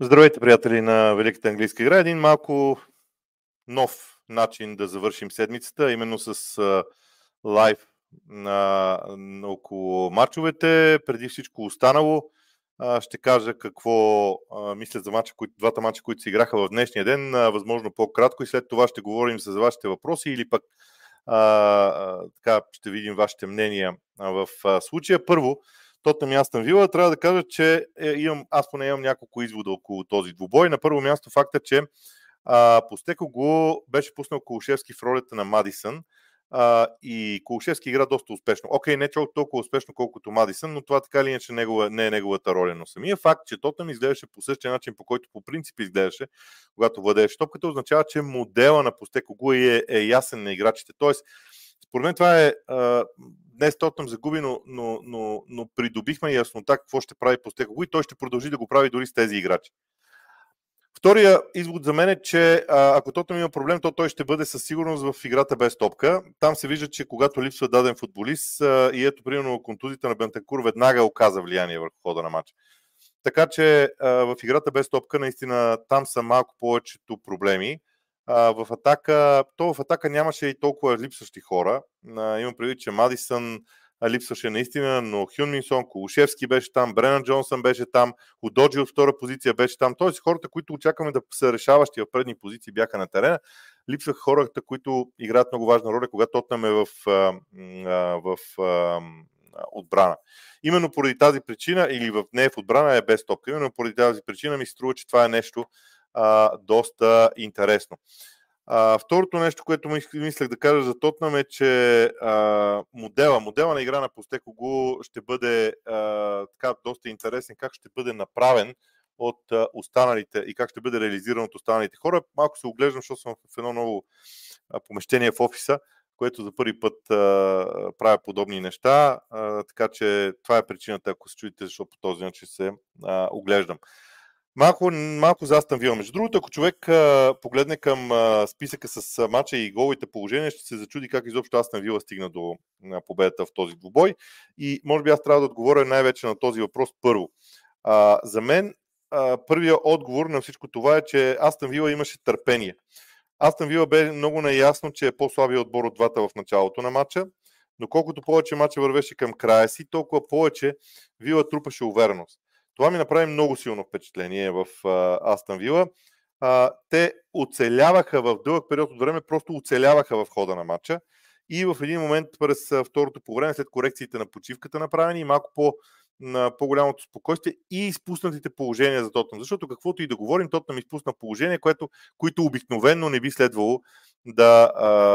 Здравейте, приятели на Великата английска игра. Един малко нов начин да завършим седмицата, именно с лайв на, на около матчовете. Преди всичко останало ще кажа какво мисля за матча, които, двата мача, които се играха в днешния ден, възможно по-кратко и след това ще говорим за вашите въпроси или пък а, а, така ще видим вашите мнения в а, случая. Първо, Тотнам и Астън Вила, трябва да кажа, че е, имам, аз поне имам няколко извода около този двубой. На първо място факта, че Постеко го беше пуснал Колушевски в ролята на Мадисън а, и Колушевски игра доста успешно. Окей, не чак толкова успешно, колкото Мадисън, но това така или иначе негова, не е неговата роля. Но самия факт, че Тотнам изглеждаше по същия начин, по който по принцип изглеждаше, когато владееше топката, означава, че модела на Постеко го е, е ясен на играчите. Тоест, според мен това е. А, днес Тотнам загуби, но, но, но, но придобихме яснота какво ще прави Постекого и той ще продължи да го прави дори с тези играчи. Втория извод за мен е, че ако Тотнам има проблем, то той ще бъде със сигурност в играта без топка. Там се вижда, че когато липсва даден футболист и ето, примерно, контузите на Бентакур веднага оказа влияние върху хода на матча. Така че в играта без топка наистина там са малко повечето проблеми в атака, то в атака нямаше и толкова липсващи хора. А, имам предвид, че Мадисън липсваше наистина, но Хюн Минсон, Колушевски беше там, Бренан Джонсън беше там, Удоджи от втора позиция беше там. Тоест хората, които очакваме да са решаващи в предни позиции, бяха на терена. Липсваха хората, които играят много важна роля, когато отнем е в, в, в отбрана. Именно поради тази причина, или в, не в отбрана, е без топка. Именно поради тази причина ми се струва, че това е нещо, а, доста интересно. А, второто нещо, което мислех да кажа за Тотнам е, че а, модела, модела на игра на Постекого ще бъде а, така доста интересен, как ще бъде направен от а, останалите и как ще бъде реализиран от останалите хора. Малко се оглеждам, защото съм в едно ново а, помещение в офиса, което за първи път а, правя подобни неща, а, така че това е причината, ако се чудите, защото по този начин се а, оглеждам. Малко, малко за Астан Вила. Между другото, ако човек а, погледне към а, списъка с а, мача и головите положения, ще се зачуди как изобщо Астан Вила стигна до а, победата в този двубой. И може би аз трябва да отговоря най-вече на този въпрос първо. А, за мен а, първият отговор на всичко това е, че Астан Вила имаше търпение. Астан Вила бе много наясно, че е по-слабия отбор от двата в началото на матча, но колкото повече матча вървеше към края си, толкова повече Вила трупаше увереност. Това ми направи много силно впечатление в Астан Вила. те оцеляваха в дълъг период от време, просто оцеляваха в хода на матча и в един момент през второто по време, след корекциите на почивката направени малко по на по-голямото спокойствие и изпуснатите положения за Тотнам. Защото каквото и да говорим, Тотнам изпусна положение, което, които обикновенно не би следвало да,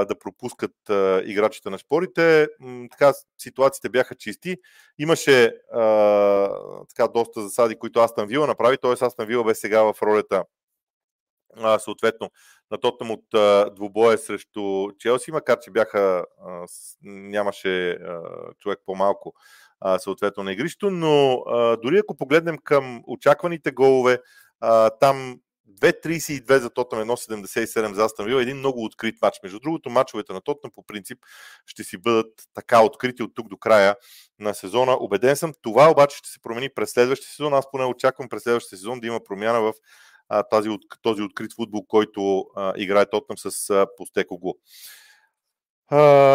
да пропускат играчите на спорите. Така, ситуациите бяха чисти. Имаше така доста засади, които Астан Вила направи, т.е. Астан Вила бе сега в ролята съответно на Тотнам от а, двубоя срещу Челси, макар че бяха, нямаше човек по-малко съответно на игрището, но дори ако погледнем към очакваните голове, а, там 2.32 за Тотнам, 1.77 за Астан Вила, един много открит матч. Между другото, матчовете на Тотнам по принцип ще си бъдат така открити от тук до края на сезона. Обеден съм, това обаче ще се промени през следващия сезон. Аз поне очаквам през следващия сезон да има промяна в тази, този открит футбол, който а, играе Тотнам с а, Постекого.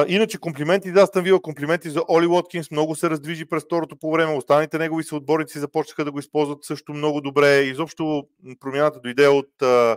Иначе комплименти, да, съм вила комплименти за Оли Уоткинс, много се раздвижи през второто по време, останалите негови съотборници започнаха да го използват също много добре. Изобщо промяната дойде от, uh,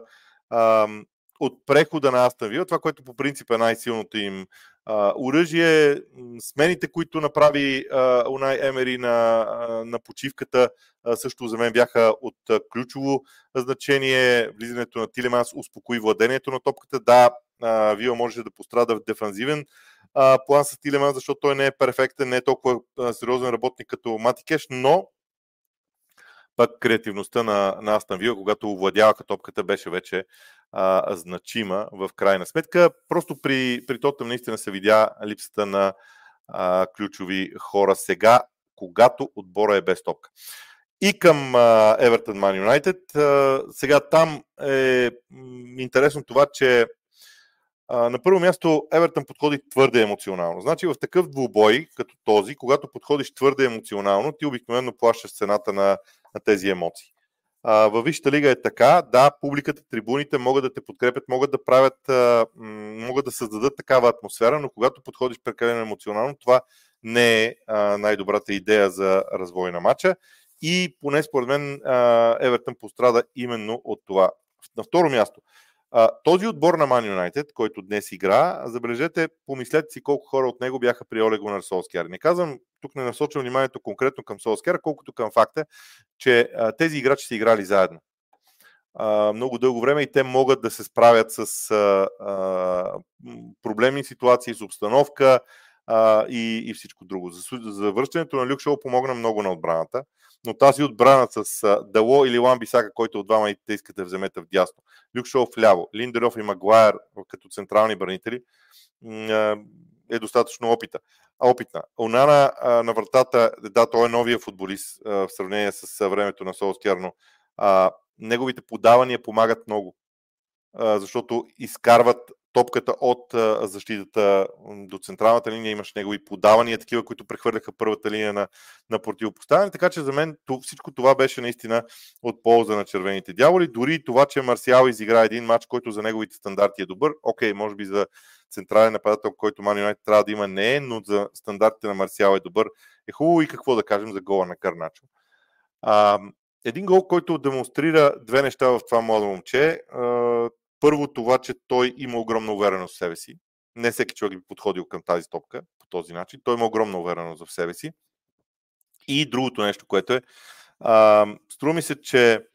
uh, от прехода на Астан Вила, това, което по принцип е най-силното им uh, оръжие, смените, които направи uh, Унай Емери на, на почивката, uh, също за мен бяха от uh, ключово значение. Влизането на Тилеманс успокои владението на топката. Да, а, Вила може да пострада в дефанзивен а, план с Тилеман, защото той не е перфектен, не е толкова а, сериозен работник като Матикеш, но пък креативността на, на Астан Вила, когато овладяваха топката, беше вече а, значима в крайна сметка. Просто при, при Тотъм наистина се видя липсата на а, ключови хора сега, когато отбора е без топка. И към Евертън Ман Юнайтед. Сега там е интересно това, че на първо място Евертън подходи твърде емоционално. Значи в такъв двубой, като този, когато подходиш твърде емоционално, ти обикновено плащаш цената на, на тези емоции. Във Висшата лига е така. Да, публиката, трибуните могат да те подкрепят, могат да правят, могат да създадат такава атмосфера, но когато подходиш прекалено емоционално, това не е най-добрата идея за развой на матча. И поне според мен Евертън пострада именно от това. На второ място, този отбор на Man United, който днес игра, забележете, помислете си колко хора от него бяха при Оле Гунар Солскияр. Не казвам, тук не насочвам вниманието конкретно към Солскияр, колкото към факта, че тези играчи са играли заедно. много дълго време и те могат да се справят с проблемни ситуации, с обстановка, а, и, и всичко друго. За, за връщането на Люк Шоу помогна много на отбраната, но тази отбрана с а, Дало или Ламби Бисака, който от двама те искате да вземете в дясно, Люк Шоу вляво, Линдеров и Магуайер като централни бранители, а, е достатъчно опита. Опитна. Онана а, на вратата, да, той е новия футболист а, в сравнение с времето на Солскияр, но а, неговите подавания помагат много, а, защото изкарват топката от защитата до централната линия, имаш негови подавания, такива, които прехвърляха първата линия на, на противопоставяне. Така че за мен всичко това беше наистина от полза на червените дяволи. Дори това, че Марсиал изигра един матч, който за неговите стандарти е добър, окей, може би за централен нападател, който Ман Юнайтед трябва да има, не е, но за стандартите на Марсиал е добър. Е хубаво и какво да кажем за гола на Карначо. Един гол, който демонстрира две неща в това младо момче. Първо това, че той има огромна увереност в себе си. Не всеки човек би подходил към тази топка по този начин. Той има огромна увереност в себе си. И другото нещо, което е, а, струва ми се, че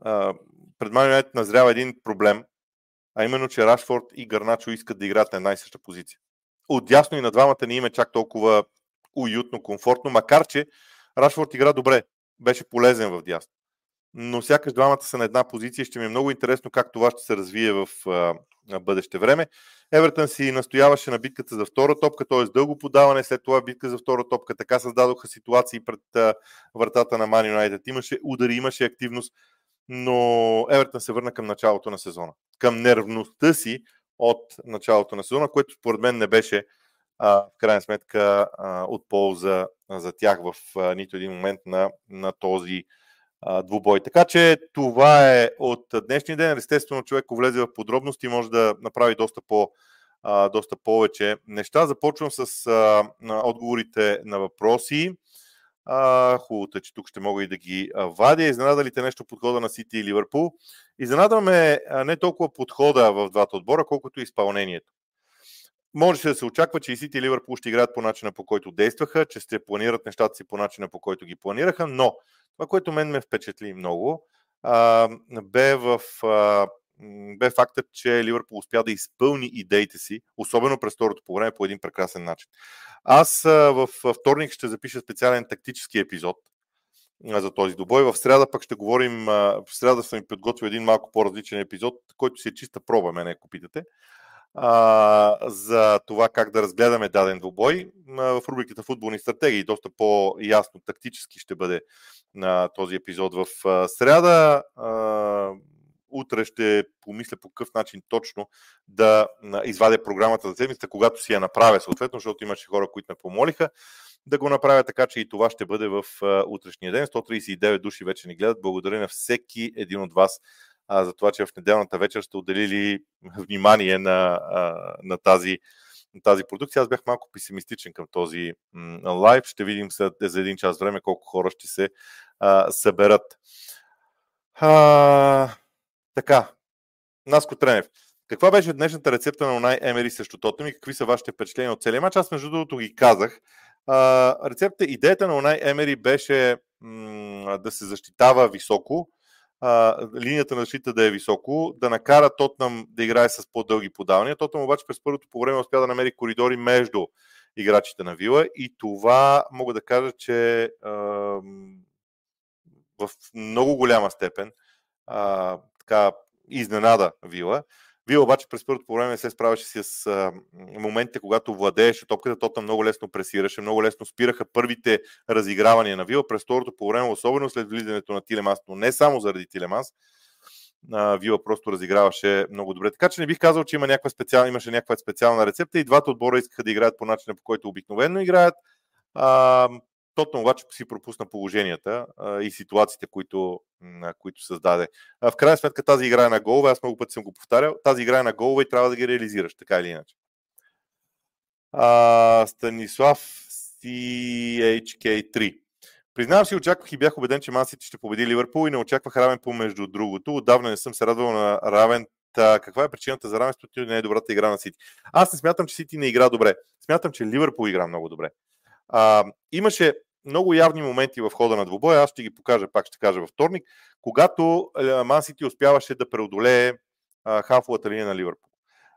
а, пред Ман назрява един проблем, а именно, че Рашфорд и Гарначо искат да играят на една и съща позиция. Отдясно и на двамата не има е чак толкова уютно, комфортно, макар че Рашфорд игра добре, беше полезен в дясно но сякаш двамата са на една позиция. Ще ми е много интересно как това ще се развие в а, бъдеще време. Евертън си настояваше на битката за втора топка, т.е. дълго подаване, след това битка за втора топка. Така създадоха ситуации пред а, вратата на Ман Юнайтед. Имаше удари, имаше активност, но Евертън се върна към началото на сезона. Към нервността си от началото на сезона, което според мен не беше а, в крайна сметка а, от полза за тях в а, нито един момент на, на този двубой. Така че това е от днешния ден. Естествено, човек, ако влезе в подробности, може да направи доста по доста повече неща. Започвам с а, отговорите на въпроси. А, хубавото е, че тук ще мога и да ги вадя. Изненада ли те нещо подхода на Сити и Ливърпул? Изненадваме не толкова подхода в двата отбора, колкото изпълнението. Можеше да се очаква, че и Сити и Ливърпул ще играят по начина по който действаха, че ще планират нещата си по начина по който ги планираха, но това, което мен ме впечатли много, бе в бе фактът, че Ливърпул успя да изпълни идеите си, особено през второто по време, по един прекрасен начин. Аз а, в вторник ще запиша специален тактически епизод за този добой. В среда пък ще говорим, в среда съм подготвил един малко по-различен епизод, който си е чиста проба, мене, ако питате а, за това как да разгледаме даден двубой. В рубриката Футболни стратегии доста по-ясно тактически ще бъде на този епизод в среда. Утре ще помисля по какъв начин точно да извадя програмата за седмицата, когато си я направя съответно, защото имаше хора, които ме помолиха да го направя така, че и това ще бъде в утрешния ден. 139 души вече ни гледат. Благодаря на всеки един от вас а, за това, че в неделната вечер сте отделили внимание на, а, на, тази, тази продукция. Аз бях малко песимистичен към този м- лайв. Ще видим след, за един час време колко хора ще се а, съберат. А, така, Наско Тренев. Каква беше днешната рецепта на Онай Емери срещу Тотъм и какви са вашите впечатления от целия мач? Аз между другото ги казах. А, рецепта, идеята на Онай Емери беше м- да се защитава високо, а, линията на защита да е високо, да накара Тотнам да играе с по-дълги подавания. Тотнам обаче през първото по време успя да намери коридори между играчите на Вила и това мога да кажа, че а, в много голяма степен а, така изненада Вила. Вие обаче през първото по време се справяше с а, моментите, когато владееше топката, Тота много лесно пресираше, много лесно спираха първите разигравания на Вила. През второто по време, особено след влизането на Тилемас, но не само заради Тилемас, а, Вила просто разиграваше много добре. Така че не бих казал, че има някаква специал, имаше някаква специална рецепта и двата отбора искаха да играят по начина, по който обикновено играят. А, Тотнам обаче си пропусна положенията а, и ситуациите, които, а, които създаде. А, в крайна сметка тази игра е на голове, аз много пъти съм го повтарял, тази игра е на голове и трябва да ги реализираш, така или иначе. А, Станислав CHK3. Признавам си, очаквах и бях убеден, че Мансити ще победи Ливърпул и не очаквах равен по между другото. Отдавна не съм се радвал на равен. Та, каква е причината за равенството и не е добрата игра на Сити? Аз не смятам, че Сити не игра добре. Смятам, че Ливърпул игра много добре. А, имаше много явни моменти в хода на двубоя, аз ще ги покажа, пак ще кажа във вторник, когато Ман Сити успяваше да преодолее хафовата линия на Ливърпул.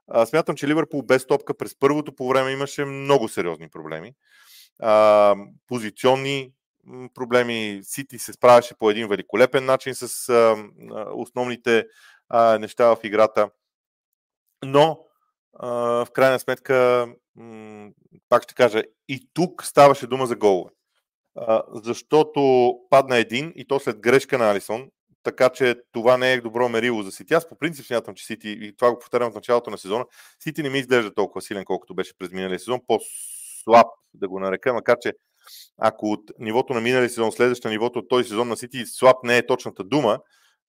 А, смятам, че Ливърпул без топка през първото по време имаше много сериозни проблеми. А, позиционни проблеми. Сити се справяше по един великолепен начин с а, основните а, неща в играта. Но а, в крайна сметка, пак ще кажа, и тук ставаше дума за голове. Защото падна един и то след грешка на Алисон, така че това не е добро мерило за Сити. Аз по принцип смятам, че Сити, и това го повтарям в началото на сезона, Сити не ми изглежда толкова силен, колкото беше през миналия сезон, по-слаб да го нарека, макар че ако от нивото на миналия сезон, следващото нивото от този сезон на Сити слаб не е точната дума,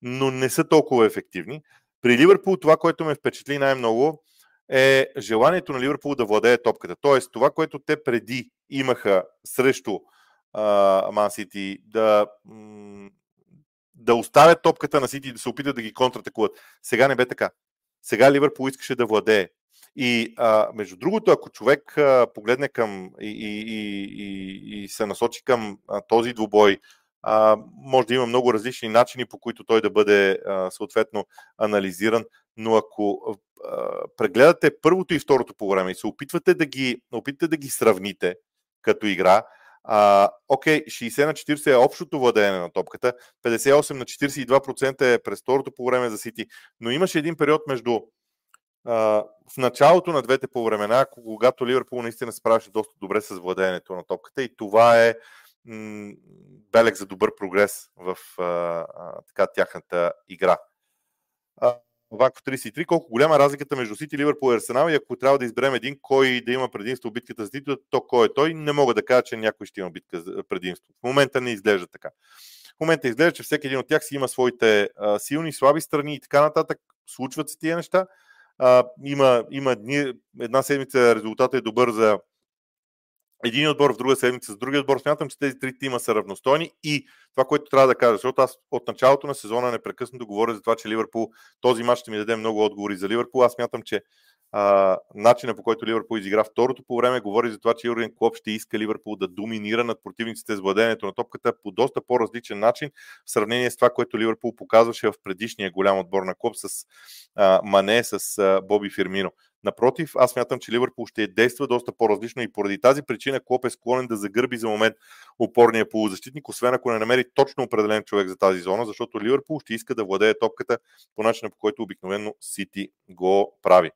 но не са толкова ефективни. При Ливърпул това, което ме впечатли най-много е желанието на Ливърпул да владее топката. Тоест това, което те преди имаха срещу Ман Сити, да, да оставят топката на Сити и да се опитат да ги контратакуват. Сега не бе така. Сега Ливърпул искаше да владее. И а, между другото, ако човек а, погледне към и, и, и, и, се насочи към а, този двубой, а, може да има много различни начини, по които той да бъде а, съответно анализиран, но ако а, прегледате първото и второто по време и се опитвате да ги, опитате да ги сравните като игра, а, окей, 60 на 40 е общото владеене на топката, 58 на 42% е през второто по време за Сити, но имаше един период между в началото на двете по времена, когато Ливърпул наистина се справяше доста добре с владеенето на топката и това е белег за добър прогрес в а, а, така тяхната игра. Ванко 33, колко голяма е разликата между Сити, Ливърпул и Арсенал и ако трябва да изберем един, кой да има предимство в битката за титла, то кой е той, не мога да кажа, че някой ще има битка за предимство. В момента не изглежда така. В момента изглежда, че всеки един от тях си има своите а, силни, слаби страни и така нататък. Случват се тия неща а, има, има дни, една седмица резултата е добър за един отбор, в друга седмица с другия отбор. Смятам, че тези три тима са равностойни и това, което трябва да кажа, защото аз от началото на сезона непрекъснато говоря за това, че Ливърпул, този матч ще ми даде много отговори за Ливърпул. Аз смятам, че начина по който Ливърпул изигра второто по време говори за това, че Юрген Клоп ще иска Ливърпул да доминира над противниците с владението на топката по доста по-различен начин в сравнение с това, което Ливърпул показваше в предишния голям отбор на Клоп с а, Мане, с а, Боби Фирмино. Напротив, аз мятам, че Ливърпул ще действа доста по-различно и поради тази причина Клоп е склонен да загърби за момент опорния полузащитник, освен ако не намери точно определен човек за тази зона, защото Ливърпул ще иска да владее топката по начина, по който обикновено Сити го прави.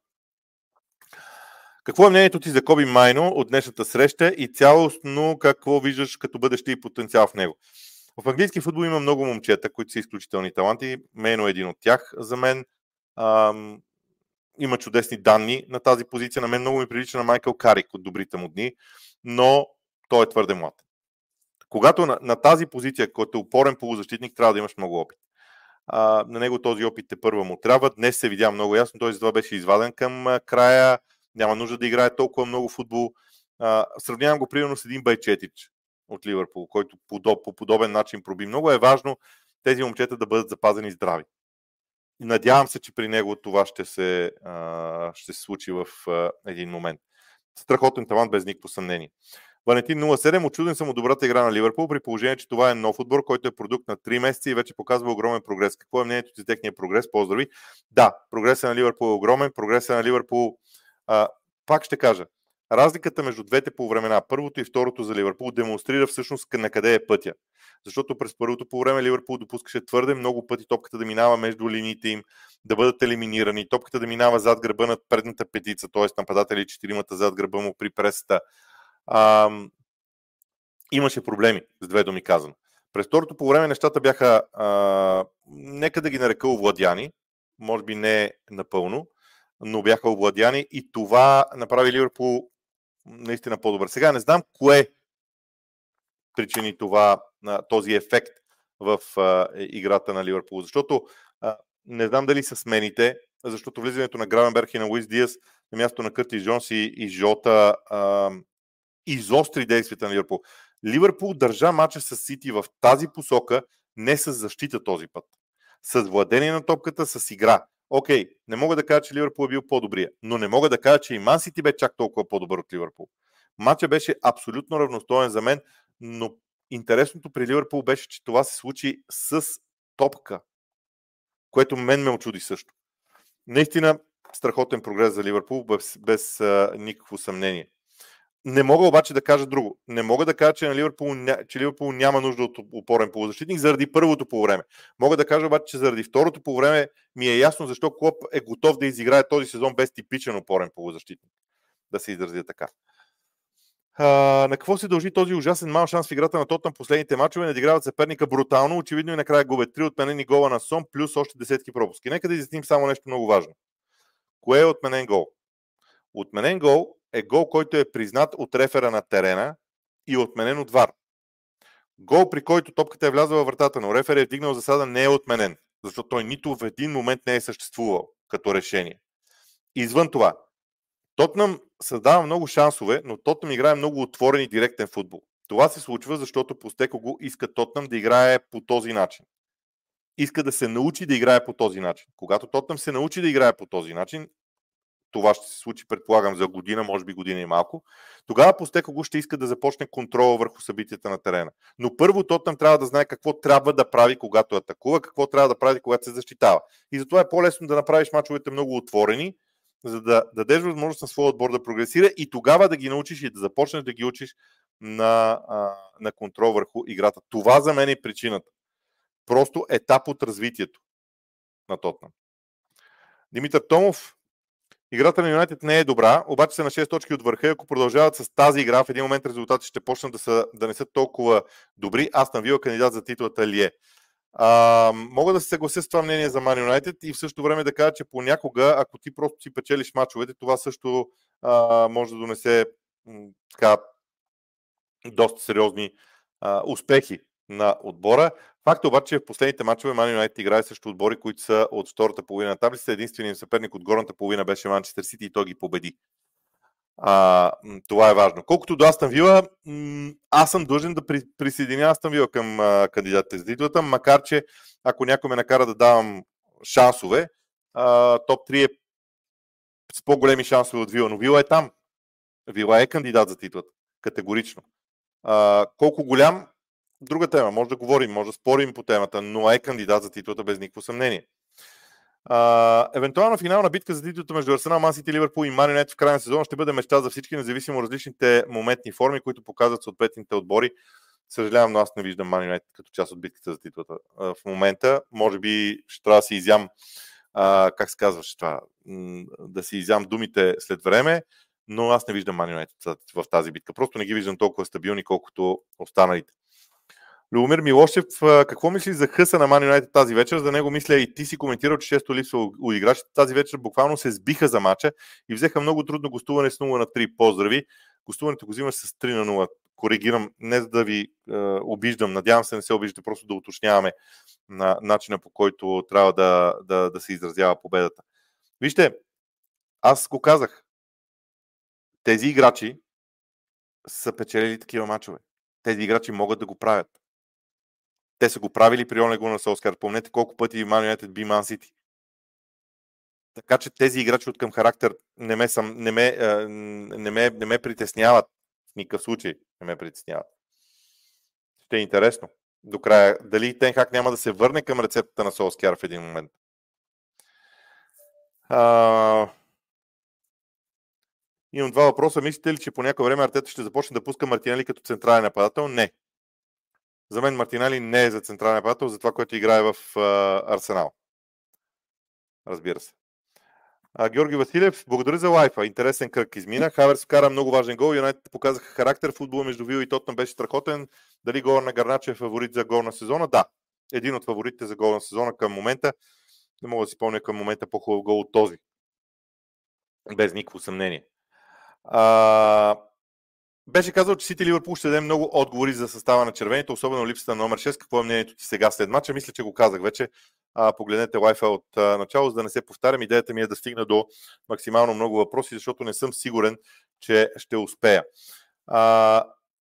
Какво е мнението ти за Коби Майно от днешната среща и цялостно какво виждаш като бъдеще и потенциал в него? В английски футбол има много момчета, които са изключителни таланти. Мейно е един от тях за мен. Ам, има чудесни данни на тази позиция. На мен много ми прилича на Майкъл Карик от добрите му дни, но той е твърде млад. Когато на, на тази позиция, който е опорен полузащитник, трябва да имаш много опит. А, на него този опит е първа му трябва. Днес се видя много ясно, той това беше изваден към края няма нужда да играе толкова много футбол. А, сравнявам го примерно с един Байчетич от Ливърпул, който по, по подобен начин проби. Много е важно тези момчета да бъдат запазени здрави. Надявам се, че при него това ще се, а, ще се случи в а, един момент. Страхотен талант, без никакво съмнение. Валентин 07, очуден съм от добрата игра на Ливърпул, при положение, че това е нов отбор, който е продукт на 3 месеца и вече показва огромен прогрес. Какво е мнението ти за техния прогрес? Поздрави! Да, прогресът на Ливърпул е огромен, прогресът на Ливърпул а, пак ще кажа, разликата между двете по времена, първото и второто за Ливърпул, демонстрира всъщност на къде е пътя. Защото през първото по време Ливърпул допускаше твърде много пъти топката да минава между линиите им, да бъдат елиминирани, топката да минава зад гърба на предната петица, т.е. нападатели четиримата зад гърба му при пресата. А, имаше проблеми, с две думи казано. През второто по време нещата бяха, а, нека да ги нарека овладяни, може би не напълно, но бяха овладяни и това направи Ливърпул наистина по-добър. Сега не знам кое причини това, този ефект в играта на Ливърпул. Защото не знам дали са смените, защото влизането на Гравенберг и на Луис Диас на място на Кърти Джонс и, и Жота а, изостри действията на Ливърпул. Ливърпул държа мача с Сити в тази посока, не с защита този път. С владение на топката, с игра. Окей, не мога да кажа, че Ливърпул е бил по-добрия, но не мога да кажа, че и Ман Сити бе чак толкова по-добър от Ливърпул. Матча беше абсолютно равностоен за мен, но интересното при Ливърпул беше, че това се случи с топка, което мен ме очуди също. Наистина, страхотен прогрес за Ливърпул, без, без а, никакво съмнение. Не мога обаче да кажа друго. Не мога да кажа, че, на Ливърпул, че Ливърпул няма нужда от опорен полузащитник заради първото полувреме. Мога да кажа обаче, че заради второто полувреме ми е ясно защо Клоп е готов да изиграе този сезон без типичен опорен полузащитник. Да се изразя така. А, на какво се дължи този ужасен мал шанс в играта на Тотъм последните мачове? Надиграват съперника брутално, очевидно и накрая губят три отменени гола на Сон, плюс още десетки пропуски. Нека да изясним само нещо много важно. Кое е отменен гол? Отменен гол е гол, който е признат от рефера на терена и отменен от ВАР. Гол, при който топката е влязла във вратата, но рефер е вдигнал засада, не е отменен, защото той нито в един момент не е съществувал като решение. Извън това, Тотнам създава много шансове, но Тотнам играе много отворен и директен футбол. Това се случва, защото Постеко го иска Тотнам да играе по този начин. Иска да се научи да играе по този начин. Когато Тотнам се научи да играе по този начин, това ще се случи, предполагам, за година, може би година и малко, тогава Постеко го ще иска да започне контрола върху събитията на терена. Но първо Тотнам трябва да знае какво трябва да прави, когато атакува, какво трябва да прави, когато се защитава. И затова е по-лесно да направиш мачовете много отворени, за да дадеш възможност на своя отбор да прогресира и тогава да ги научиш и да започнеш да ги учиш на, на контрол върху играта. Това за мен е причината. Просто етап от развитието на Тотнам. Димитър Томов, играта на Юнайтед не е добра, обаче са на 6 точки от върха. Ако продължават с тази игра, в един момент резултатите ще почнат да, са, да не са толкова добри. Аз на Вила кандидат за титлата ли е? А, мога да се съглася с това мнение за Man United и в същото време да кажа, че понякога, ако ти просто си печелиш мачовете, това също а, може да донесе м, така, доста сериозни а, успехи на отбора. Факт обаче, че в последните мачове Man United играе също отбори, които са от втората половина на таблицата. Единственият съперник от горната половина беше Манчестър Сити и той ги победи. А, това е важно. Колкото до Астан Вила, аз съм длъжен да при, присъединя Астан Вила към а, кандидатите за титлата, макар че ако някой ме накара да давам шансове, а, топ 3 е с по-големи шансове от Вила, но Вила е там. Вила е кандидат за титлата. Категорично. А, колко голям, друга тема. Може да говорим, може да спорим по темата, но е кандидат за титлата без никакво съмнение. А, евентуална финална битка за титлата между Арсенал, Мансити, Ливърпул и Манионет в края на сезона ще бъде мечта за всички, независимо различните моментни форми, които показват съответните отбори. Съжалявам, но аз не виждам Манионет като част от битката за титлата в момента. Може би ще трябва да си изям, а, как се казваш това, да си изям думите след време, но аз не виждам Манионет в тази битка. Просто не ги виждам толкова стабилни, колкото останалите. Любомир Милошев, какво мислиш за хъса на Man United тази вечер? За него мисля и ти си коментирал, че често липсва у играчите. Тази вечер буквално се сбиха за мача и взеха много трудно гостуване с 0 на 3. Поздрави! Гостуването го взимаш с 3 на 0. Коригирам, не за да ви е, обиждам, надявам се не се обиждате, просто да уточняваме на начина по който трябва да, да, да се изразява победата. Вижте, аз го казах. Тези играчи са печелили такива мачове. Тези играчи могат да го правят. Те са го правили при Оле на Солскар. Помнете колко пъти Man United би Man City. Така че тези играчи от към характер не ме, съм, не ме, не ме, не ме притесняват. В никакъв случай не ме притесняват. Ще е интересно. До края. Дали Тенхак няма да се върне към рецептата на Солскияр в един момент. А... Имам два въпроса. Мислите ли, че по някое време Артета ще започне да пуска Мартинели като централен нападател? Не. За мен Мартинали не е за централен нападател, за това, което играе в Арсенал. Разбира се. А, Георги Василев, благодаря за лайфа. Интересен кръг измина. Хаверс вкара много важен гол. Юнайтед показаха характер. Футбола между Вил и Тотнам беше страхотен. Дали гол на Гарначе е фаворит за гол на сезона? Да. Един от фаворитите за гол на сезона към момента. Не мога да си помня към момента по-хубав гол от този. Без никакво съмнение. А, беше казал, че Сити Ливърпул ще даде много отговори за състава на червените, особено липсата на номер 6. Какво е мнението ти сега след мача? Мисля, че го казах вече. А, погледнете лайфа от а, начало, за да не се повтарям. Идеята ми е да стигна до максимално много въпроси, защото не съм сигурен, че ще успея. А,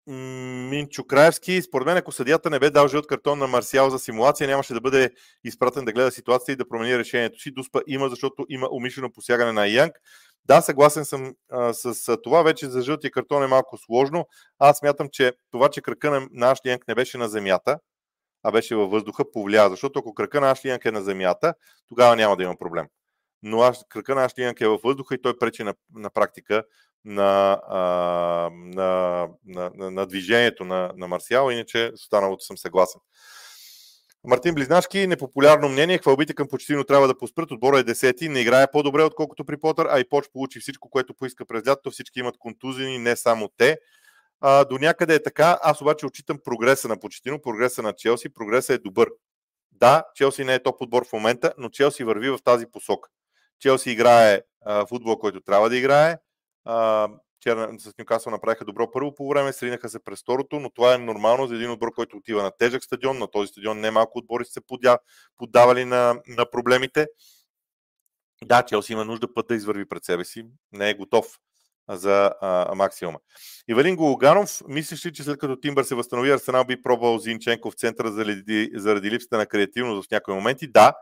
Минчо Краевски, според мен, ако съдията не бе дал жълт картон на Марсиал за симулация, нямаше да бъде изпратен да гледа ситуацията и да промени решението си. Дуспа има, защото има умишлено посягане на Янг. Да, съгласен съм а, с а, това. Вече за жълтия картон е малко сложно. Аз смятам, че това, че кръка на, на Ашли Янг не беше на земята, а беше във въздуха, повлия. Защото ако кръка на Ашли Янг е на земята, тогава няма да има проблем. Но аз, кръка на Ашли Янг е във въздуха и той пречи на, на практика на, а, на, на, на, на движението на, на Марсиал, иначе с останалото съм съгласен. Мартин Близнашки, непопулярно мнение, хвалбите към почтино трябва да поспрат, отбора е десети, не играе по-добре отколкото при Потър, а и Поч получи всичко, което поиска през лятото, всички имат контузини, не само те. А, до някъде е така, аз обаче отчитам прогреса на Почетино, прогреса на Челси, прогреса е добър. Да, Челси не е топ отбор в момента, но Челси върви в тази посока. Челси играе а, футбол, който трябва да играе, Вчера с Нюкасъл направиха добро първо по време, сринаха се през второто, но това е нормално за един отбор, който отива на тежък стадион. На този стадион не малко отбори се подя, поддавали на, на проблемите. Да, Челси има нужда път да извърви пред себе си. Не е готов за а, максимума. Ивелин Гологанов, мислиш ли, че след като Тимбър се възстанови, Арсенал би пробвал Зинченко в центъра заради, заради липсата на креативност в някои моменти? Да,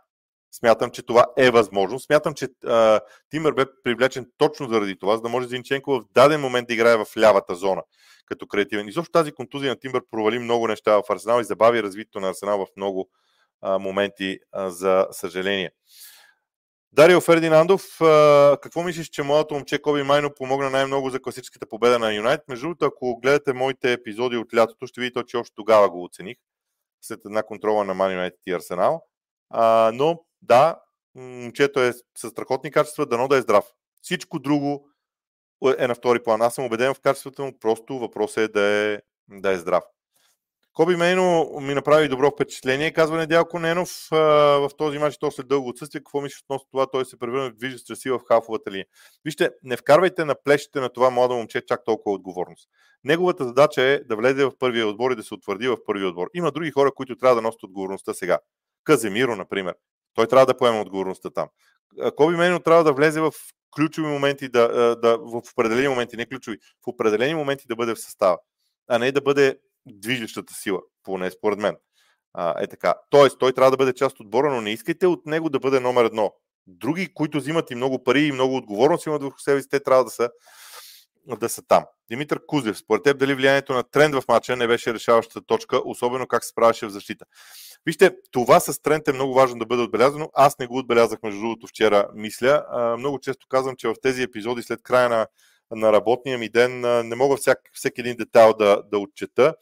Смятам, че това е възможно. Смятам, че а, Тимър бе привлечен точно заради това, за да може Зинченко в даден момент да играе в лявата зона като креативен. И също тази контузия на Тимбър провали много неща в Арсенал и забави развитието на Арсенал в много а, моменти, а, за съжаление. Дарио Фердинандов, а, какво мислиш, че моето момче Коби Майно помогна най-много за класическата победа на Юнайт? Между другото, ако гледате моите епизоди от лятото, ще видите, че още тогава го оцених след една контрола на Ман Юнайтед и Арсенал. А, но да, момчето е с страхотни качества, дано да е здрав. Всичко друго е на втори план. Аз съм убеден в качеството му, просто въпросът е да е, да е здрав. Коби Мейно ми направи добро впечатление, казва Недялко Ненов в този матч, то след дълго отсъствие. Какво мислиш относно това? Той се превърна в движеща сила в хафовата линия. Вижте, не вкарвайте на плещите на това младо момче чак толкова отговорност. Неговата задача е да влезе в първия отбор и да се утвърди в първия отбор. Има други хора, които трябва да носят отговорността сега. Каземиро, например. Той трябва да поеме отговорността там. Коби Мейно трябва да влезе в ключови моменти, да, да, в определени моменти, не ключови, в определени моменти да бъде в състава, а не да бъде движещата сила, поне според мен. А, е така. Тоест, той трябва да бъде част от отбора, но не искайте от него да бъде номер едно. Други, които взимат и много пари и много отговорност имат върху себе си, те трябва да са да са там. Димитър Кузев, според теб дали влиянието на тренд в матча не беше решаващата точка, особено как се справяше в защита? Вижте, това с тренд е много важно да бъде отбелязано. Аз не го отбелязах, между другото, вчера, мисля. Много често казвам, че в тези епизоди след края на, на работния ми ден не мога всяк, всеки един детайл да, да отчета.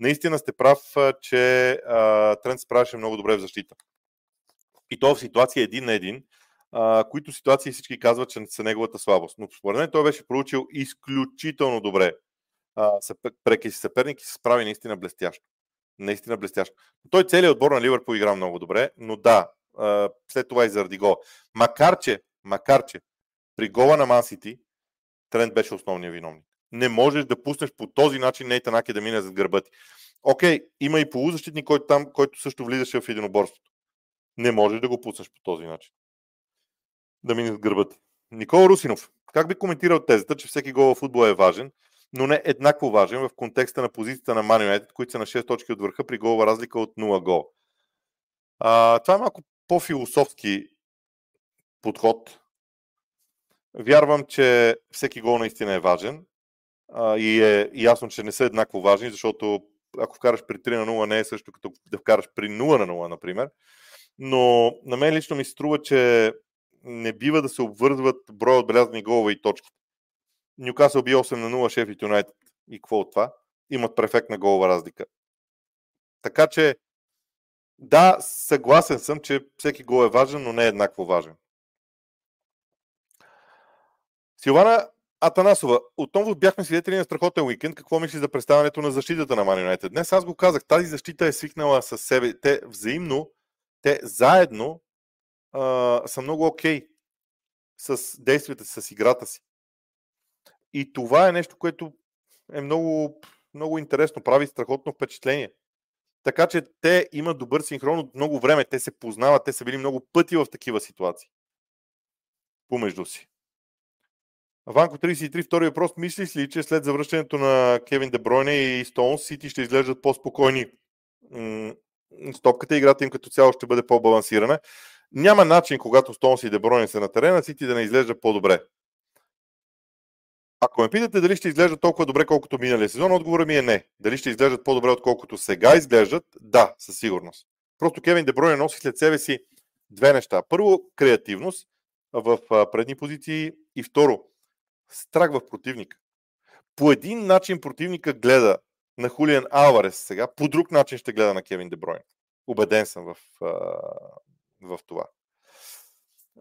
Наистина сте прав, че а, тренд се справяше много добре в защита. И то в ситуация един на един а, които ситуации всички казват, че са неговата слабост. Но според мен той беше проучил изключително добре преки си съперник и се справи наистина блестящо. Наистина блестящо. Той целият отбор на Ливърпул игра много добре, но да, а, след това и заради гол. Макар че, макар че при гола на Мансити Тренд беше основният виновник. Не можеш да пуснеш по този начин Нейтан Аки да мине зад гърба ти. Окей, има и полузащитник, който там, който също влизаше в единоборството. Не можеш да го пуснеш по този начин да мине с гърба ти. Никола Русинов, как би коментирал тезата, че всеки гол в футбола е важен, но не еднакво важен в контекста на позицията на Man United, които са на 6 точки от върха при голова разлика от 0 гол. А, това е малко по-философски подход. Вярвам, че всеки гол наистина е важен а, и е ясно, че не са еднакво важни, защото ако вкараш при 3 на 0 не е също като да вкараш при 0 на 0, например. Но на мен лично ми се струва, че не бива да се обвързват броя отбелязани голове и точки. Нюкасъл би 8 на 0 Шеф Юнайтед. И какво от това? Имат префектна голова разлика. Така че, да, съгласен съм, че всеки гол е важен, но не е еднакво важен. Силвана Атанасова, отново бяхме свидетели на страхотен уикенд. Какво мислиш за представянето на защитата на Man United? Днес аз го казах, тази защита е свикнала с себе. Те взаимно, те заедно са много окей okay с действията си, с играта си. И това е нещо, което е много, много интересно, прави страхотно впечатление. Така че те имат добър синхрон от много време. Те се познават, те са били много пъти в такива ситуации. Помежду си. Ванко 33, втори въпрос. Мислиш ли, че след завръщането на Кевин Дебройне и Стоунс, Сити ще изглеждат по-спокойни? Стопката играта им като цяло ще бъде по-балансирана. Няма начин, когато Стоунс и Дебройне са на терена, Сити да не изглежда по-добре. Ако ме питате дали ще изглеждат толкова добре, колкото миналия сезон, отговорът ми е не. Дали ще изглеждат по-добре, отколкото сега изглеждат? Да, със сигурност. Просто Кевин Дебройне носи след себе си две неща. Първо, креативност в предни позиции и второ, страх в противника. По един начин противника гледа на Хулиан Алварес сега, по друг начин ще гледа на Кевин Дебройн. Убеден съм в, в това.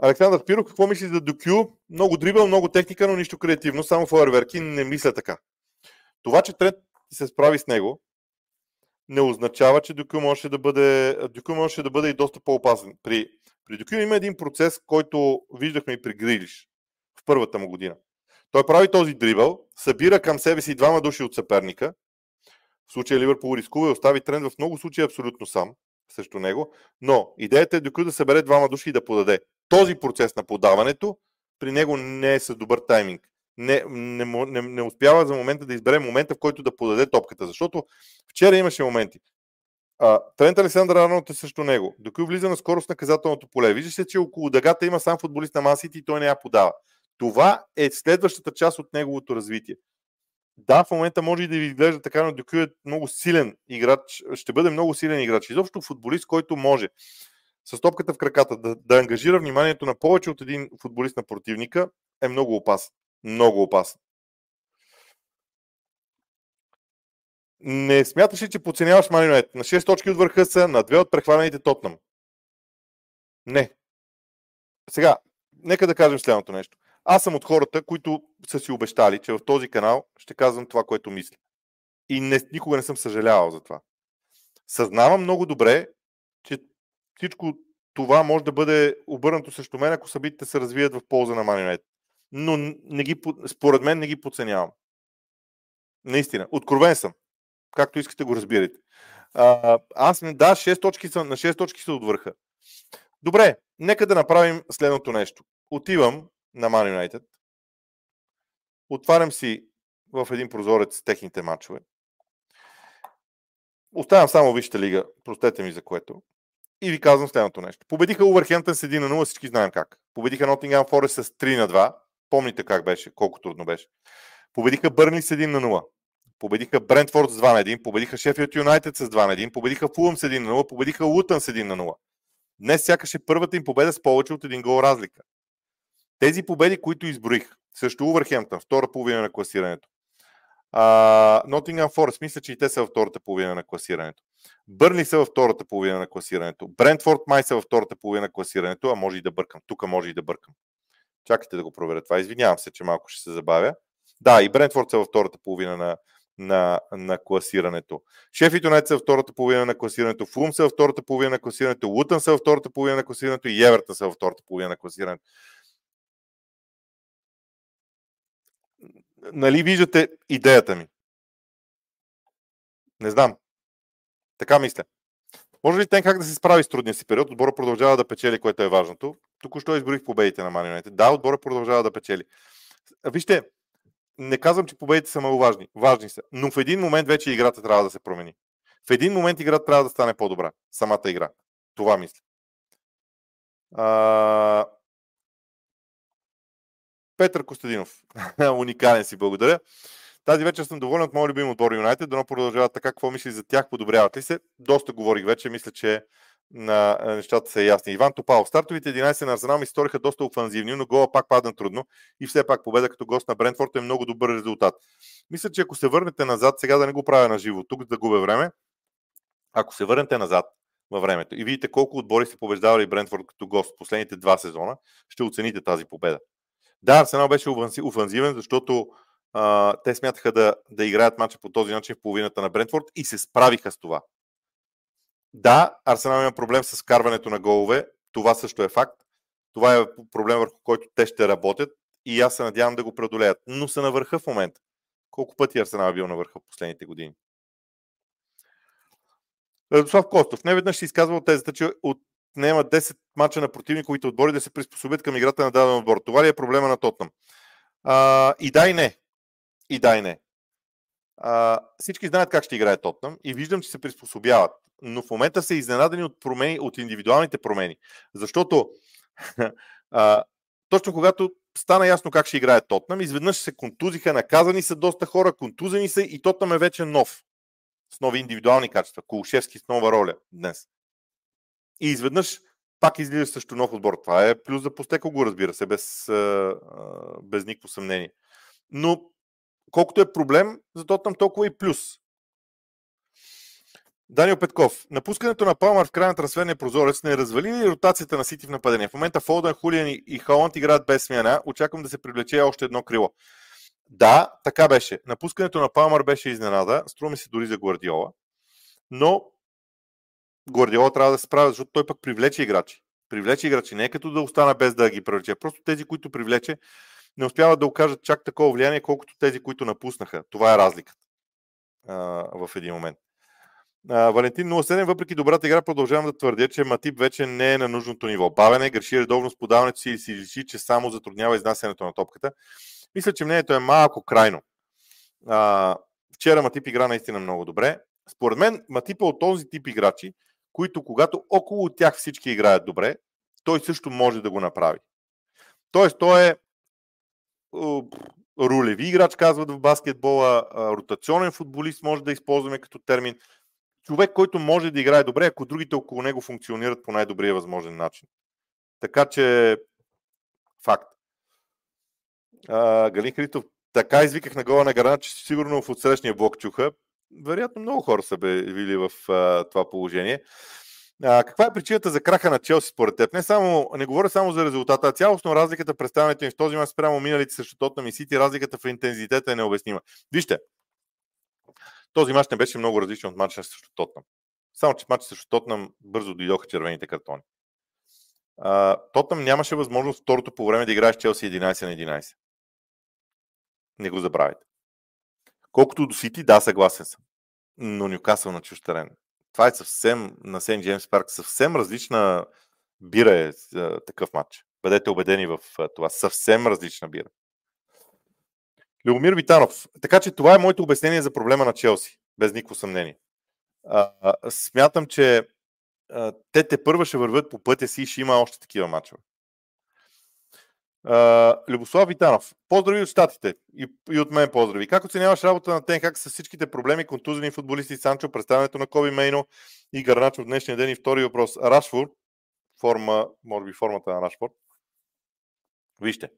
Александър Пиро, какво мислиш за Докю? Много дрибъл, много техника, но нищо креативно, само фойерверки, не мисля така. Това, че Трент се справи с него, не означава, че Докю може да бъде, Докю може да бъде и доста по-опасен. При, при Докю има един процес, който виждахме и при Грилиш в първата му година. Той прави този дрибъл, събира към себе си двама души от съперника. В случая Ливърпул рискува и остави тренд в много случаи абсолютно сам срещу него. Но идеята е докато да събере двама души и да подаде. Този процес на подаването при него не е с добър тайминг. Не, не, не, не успява за момента да избере момента, в който да подаде топката. Защото вчера имаше моменти. А, Трент Александър Арнолд е също него. Докато влиза на скорост на казателното поле. Вижда се, че около дъгата има сам футболист на Масити и той не я подава. Това е следващата част от неговото развитие. Да, в момента може и да ви изглежда така, но Дюкю е много силен играч, ще бъде много силен играч. Изобщо футболист, който може с топката в краката да, да ангажира вниманието на повече от един футболист на противника е много опасен. Много опасен. Не смяташ ли, че подценяваш Манионет? На 6 точки от върха са, на 2 от прехвалените Тотнам. Не. Сега, нека да кажем следното нещо. Аз съм от хората, които са си обещали, че в този канал ще казвам това, което мисля. И не, никога не съм съжалявал за това. Съзнавам много добре, че всичко това може да бъде обърнато срещу мен, ако събитите се развият в полза на Манионет. Но не ги, според мен не ги подценявам. Наистина. Откровен съм. Както искате го разбирате. А, аз да, 6 точки са, на 6 точки са от върха. Добре, нека да направим следното нещо. Отивам на Man United. Отварям си в един прозорец техните матчове. Оставям само Висшата лига, простете ми за което. И ви казвам следното нещо. Победиха Увърхемптън с 1 на 0, всички знаем как. Победиха Nottingham Forest с 3 на 2. Помните как беше, колко трудно беше. Победиха Бърни с 1 на 0. Победиха Брентфорд с 2 на 1. Победиха Шефилд Юнайтед с 2 на 1. Победиха Фулъм с 1 на 0. Победиха Лутън с 1 на 0. Днес сякаш е първата им победа с повече от един гол разлика. Тези победи, които изброих, също Увърхемптън, втора половина на класирането. Нотингъм Форест, мисля, че и те са във втората половина на класирането. Бърни са във втората половина на класирането. Брентфорд май са във втората половина на класирането, а може и да бъркам. Тук може и да бъркам. Чакайте да го проверя това. Извинявам се, че малко ще се забавя. Да, и Брентфорд са във втората половина на, на, на класирането. Шеф Юнайтед са във втората половина на класирането. Фулм са във втората половина на класирането. Лутън са във втората половина на класирането. И Еверта са във втората половина на класирането. Нали виждате идеята ми? Не знам. Така мисля. Може ли как да се справи с трудния си период? Отбора продължава да печели, което е важното. Току-що изброих победите на Man Да, отбора продължава да печели. Вижте, не казвам, че победите са много важни. Важни са. Но в един момент вече играта трябва да се промени. В един момент играта трябва да стане по-добра. Самата игра. Това мисля. А, Петър Костадинов. Уникален си, благодаря. Тази вечер съм доволен от моят любим отбор Юнайтед. Дано продължават така. Какво мисли за тях? Подобряват ли се? Доста говорих вече. Мисля, че на нещата са ясни. Иван Топал. Стартовите 11 на Арсенал ми сториха доста офанзивни, но гола пак падна трудно и все пак победа като гост на Брентфорд е много добър резултат. Мисля, че ако се върнете назад, сега да не го правя на живо, тук да губя време, ако се върнете назад във времето и видите колко отбори са побеждавали Брентфорд като гост последните два сезона, ще оцените тази победа. Да, Арсенал беше офанзивен, защото а, те смятаха да, да играят матча по този начин в половината на Брентфорд и се справиха с това. Да, Арсенал има проблем с карването на голове. Това също е факт. Това е проблем, върху който те ще работят и аз се надявам да го преодолеят. Но са на върха в момента, Колко пъти Арсенал е бил на върха в последните години? Радослав Костов. Не веднъж си изказвал тезата, че отнема 10 мача на противниковите отбори да се приспособят към играта на даден отбор. Това ли е проблема на Тотнам? А, и да и не. И да и не. А, всички знаят как ще играе Тотнам и виждам, че се приспособяват. Но в момента са изненадани от, промени, от индивидуалните промени. Защото а, точно когато стана ясно как ще играе Тотнам, изведнъж се контузиха, наказани са доста хора, контузени са и Тотнам е вече нов. С нови индивидуални качества. Кулшевски с нова роля днес. И изведнъж пак излиза също нов отбор. Това е плюс за постека го, разбира се, без, без никакво съмнение. Но колкото е проблем, за Тотнам толкова и плюс. Даниел Петков. Напускането на Палмар в края на трансферния прозорец не развали ли ротацията на Сити в нападение? В момента Фолден, Хулиан и Холанд играят без смяна. Очаквам да се привлече още едно крило. Да, така беше. Напускането на Палмар беше изненада. Струва ми се дори за Гвардиола. Но Гвардиола трябва да се справя, защото той пък привлече играчи. Привлече играчи. Не е като да остана без да ги привлече. Просто тези, които привлече, не успяват да окажат чак такова влияние, колкото тези, които напуснаха. Това е разликата в един момент. А, Валентин 07, въпреки добрата игра, продължавам да твърдя, че Матип вече не е на нужното ниво. Бавен е, греши редовно с подаването си и си личи, че само затруднява изнасянето на топката. Мисля, че мнението е малко крайно. А, вчера Матип игра наистина много добре. Според мен Матип е от този тип играчи, които когато около тях всички играят добре, той също може да го направи. Тоест, той е рулеви играч, казват в баскетбола, ротационен футболист може да използваме като термин. Човек, който може да играе добре, ако другите около него функционират по най-добрия възможен начин. Така че, факт. А, Галин Хритов, така извиках на гола на Гарана, че сигурно в отсрещния блок чуха. Вероятно много хора са били в а, това положение. А, каква е причината за краха на Челси според теб? Не, само, не говоря само за резултата, а цялостно разликата представянето им в този мач спрямо миналите срещу Тотнам и Сити, разликата в интензитета е необяснима. Вижте, този мач не беше много различен от матча срещу Тотнам. Само, че в матча срещу Тотнам бързо дойдоха червените картони. А, Тотнам нямаше възможност второто по време да играе с Челси 11 на 11. Не го забравяйте. Колкото до Сити, да, съгласен съм. Но Нюкасъл на чуж терен това е съвсем на Сен Джеймс Парк, съвсем различна бира е такъв матч. Бъдете убедени в това. Съвсем различна бира. Любомир Витанов. Така че това е моето обяснение за проблема на Челси. Без никакво съмнение. А, а, смятам, че а, те те първа ще върват по пътя си и ще има още такива матчове. Любослав Витанов. Поздрави от щатите и, и от мен поздрави. Как оценяваш работа на Тенхак с всичките проблеми, контузени футболисти Санчо, представянето на Коби Мейно и Гарначо в днешния ден и втори въпрос. Рашфорд, форма, може би формата на Рашфорд. Вижте.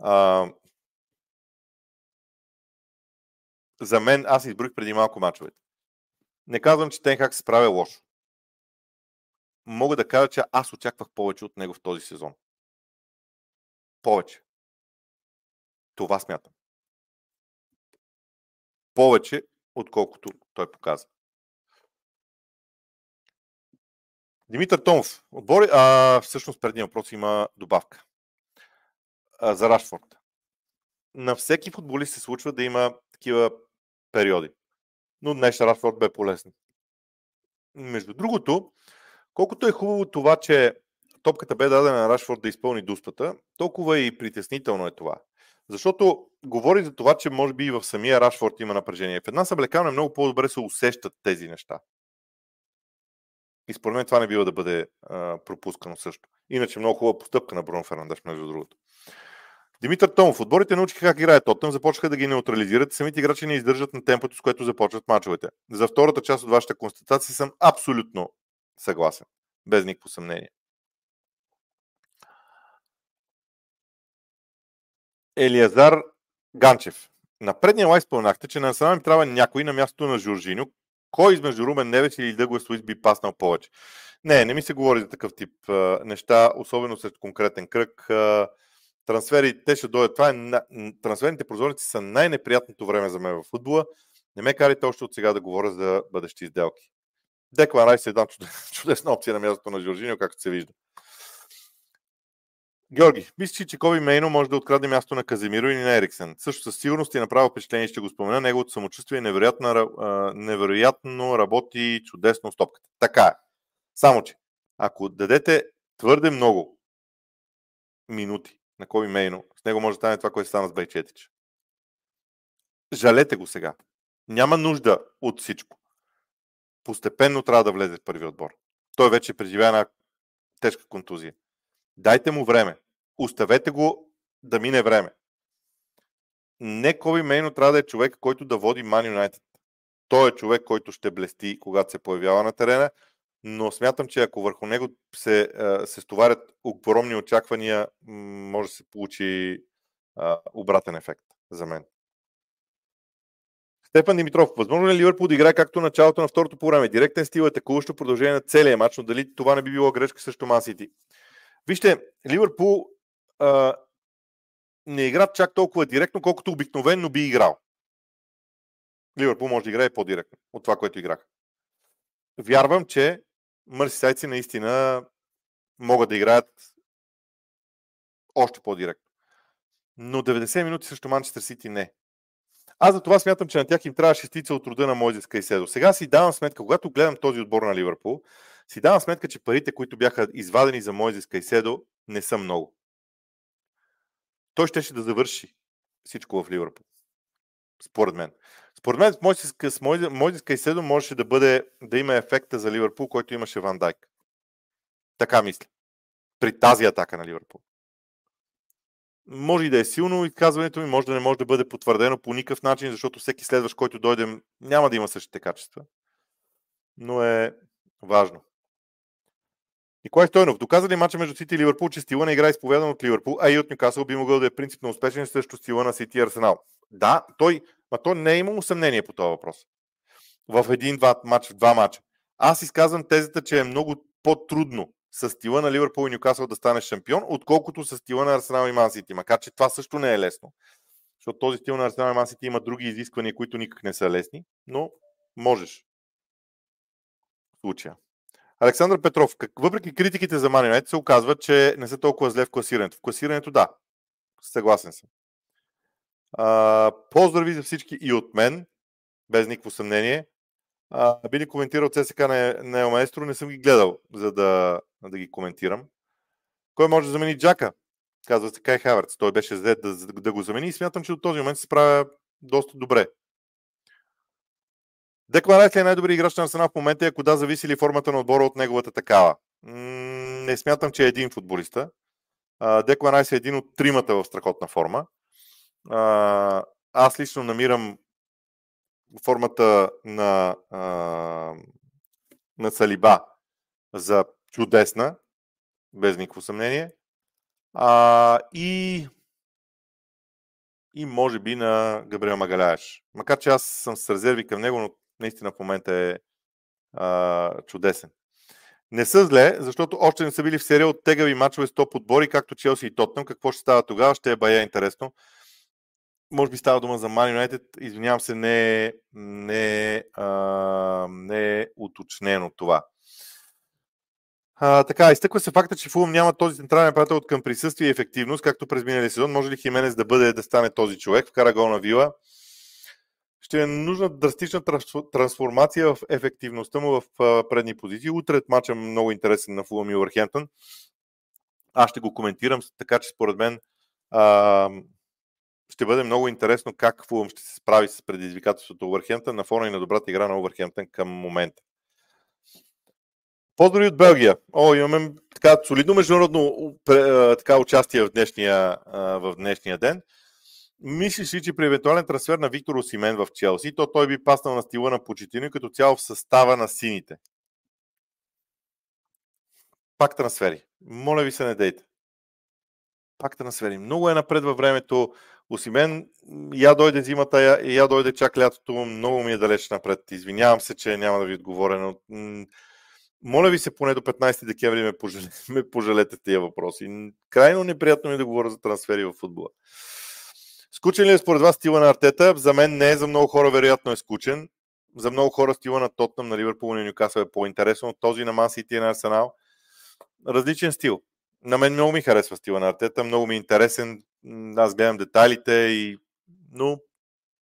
Uh, за мен, аз изброих преди малко мачовете. Не казвам, че Тенхак се справя лошо. Мога да кажа, че аз очаквах повече от него в този сезон повече. Това смятам. Повече, отколкото той показва. Димитър Томов. Отбори, а, всъщност преди въпрос има добавка. А, за Рашфорд. На всеки футболист се случва да има такива периоди. Но днес Рашфорд бе полезен. Между другото, колкото е хубаво това, че топката бе дадена на Рашфорд да изпълни дуспата, толкова и притеснително е това. Защото говори за това, че може би и в самия Рашфорд има напрежение. В една съблекална много по-добре се усещат тези неща. И според мен това не бива да бъде а, пропускано също. Иначе много хубава постъпка на Бруно Фернандеш, между другото. Димитър Томов. Отборите научиха как играе Тотъм, започнаха да ги неутрализират. Самите играчи не издържат на темпото, с което започват мачовете. За втората част от вашата констатация съм абсолютно съгласен. Без никакво съмнение. Елиазар Ганчев. На предния лайв споменахте, че на Арсенал им трябва някой на мястото на Жоржиньо. Кой измежду Румен Невец или Дъглас Луис би паснал повече? Не, не ми се говори за такъв тип неща, особено след конкретен кръг. Трансфери, те ще дойдат. Това е, трансферните прозорници са най-неприятното време за мен в футбола. Не ме карайте още от сега да говоря за бъдещи изделки. Деклан Райс е една чудесна опция на мястото на Жоржиньо, както се вижда. Георги, мислиш, че Коби Мейно може да открадне място на Казимиро или на Ериксен? Също със сигурност е направил впечатление, ще го спомена. Неговото самочувствие е невероятно, невероятно работи чудесно с топката. Така е. Само, че ако дадете твърде много минути на Коби Мейно, с него може да стане това, което стана с Байчетич. Жалете го сега. Няма нужда от всичко. Постепенно трябва да влезе в първи отбор. Той вече преживя една тежка контузия. Дайте му време. Оставете го да мине време. Не Коби Мейно трябва да е човек, който да води Ман Юнайтед. Той е човек, който ще блести, когато се появява на терена, но смятам, че ако върху него се, се стоварят огромни очаквания, може да се получи обратен ефект за мен. Стефан Димитров, възможно ли Ливърпул да играе както началото на второто по време? Директен стил е такуващо продължение на целия матч, но дали това не би било грешка срещу Масити? Вижте, Ливърпул а, не игра чак толкова директно, колкото обикновено би играл. Ливърпул може да играе по-директно от това, което играх. Вярвам, че мърсисайци наистина могат да играят още по-директно. Но 90 минути срещу Манчестър Сити не. Аз за това смятам, че на тях им трябва шестица от рода на Мойзес Кайседо. Сега си давам сметка, когато гледам този отбор на Ливърпул, си давам сметка, че парите, които бяха извадени за Мойзес Кайседо, не са много. Той щеше да завърши всичко в Ливърпул. Според мен. Според мен с Мойзес Кайседо можеше да бъде да има ефекта за Ливърпул, който имаше Ван Дайк. Така мисля. При тази атака на Ливърпул. Може и да е силно изказването ми, може да не може да бъде потвърдено по никакъв начин, защото всеки следващ, който дойде, няма да има същите качества. Но е важно. Николай Стойнов. Доказа ли мача между Сити и Ливърпул, че стила на игра е изповедан от Ливърпул, а и от Нюкасъл би могъл да е принципно успешен срещу стила на Сити и Арсенал? Да, той, ма той не е имало съмнение по този въпрос. В един-два матч, в два матча. Аз изказвам тезата, че е много по-трудно с стила на Ливърпул и Нюкасъл да стане шампион, отколкото с стила на Арсенал и Мансити. Макар, че това също не е лесно. Защото този стил на Арсенал и Мансити има други изисквания, които никак не са лесни, но можеш. Случая. Александър Петров, как, въпреки критиките за Man се оказва, че не са толкова зле в класирането. В класирането да, съгласен съм. А, поздрави за всички и от мен, без никакво съмнение. А, би ли коментирал ЦСК на, на Елмаестро? Не съм ги гледал, за да, да ги коментирам. Кой може да замени Джака? Казва се Кай Хаверц. Той беше зле да, да го замени и смятам, че до този момент се справя доста добре. Ли е най-добрият играч на Арсенал в момента ако да, зависи ли формата на отбора от неговата такава? не смятам, че е един футболиста. Деклан Райс е един от тримата в страхотна форма. аз лично намирам формата на, на Салиба за чудесна, без никакво съмнение. А, и и може би на Габриел Магаляеш. Макар че аз съм с резерви към него, но наистина в момента е а, чудесен. Не са зле, защото още не са били в серия от тегави мачове с топ отбори, както Челси и Тотнам. Какво ще става тогава? Ще е бая интересно. Може би става дума за Man United. Извинявам се, не е, не, а, не е уточнено това. А, така, изтъква се факта, че Фулм няма този централен прател от към присъствие и ефективност, както през миналия сезон. Може ли Хименес да бъде да стане този човек? Вкара гол на Вила ще е нужна драстична трансформация в ефективността му в предни позиции. Утре е матча много интересен на Фулъм и Уърхемптън. Аз ще го коментирам, така че според мен а, ще бъде много интересно как Фулъм ще се справи с предизвикателството Уърхемптън на фона и на добрата игра на Уърхемптън към момента. Поздрави от Белгия. О, имаме така солидно международно така, участие в днешния, в днешния ден. Мислиш ли, че при евентуален трансфер на Виктор Осимен в Челси, то той би паснал на стила на Почетино като цяло в състава на сините? Пак трансфери. Моля ви се, не дейте. Пак трансфери. Много е напред във времето. Осимен, я дойде зимата, я, я дойде чак лятото. Много ми е далеч напред. Извинявам се, че няма да ви отговоря, но моля ви се поне до 15 декември ме, пожалете, ме пожалете тия въпроси. Крайно неприятно ми е да говоря за трансфери в футбола. Скучен ли е според вас стила на Артета? За мен не е, за много хора вероятно е скучен. За много хора стила на Тотнам, на Ливърпул и Нюкасъл е по-интересен от този на Ман Сити и на Арсенал. Различен стил. на мен много ми харесва стила на Артета, много ми е интересен. Аз гледам детайлите, и... но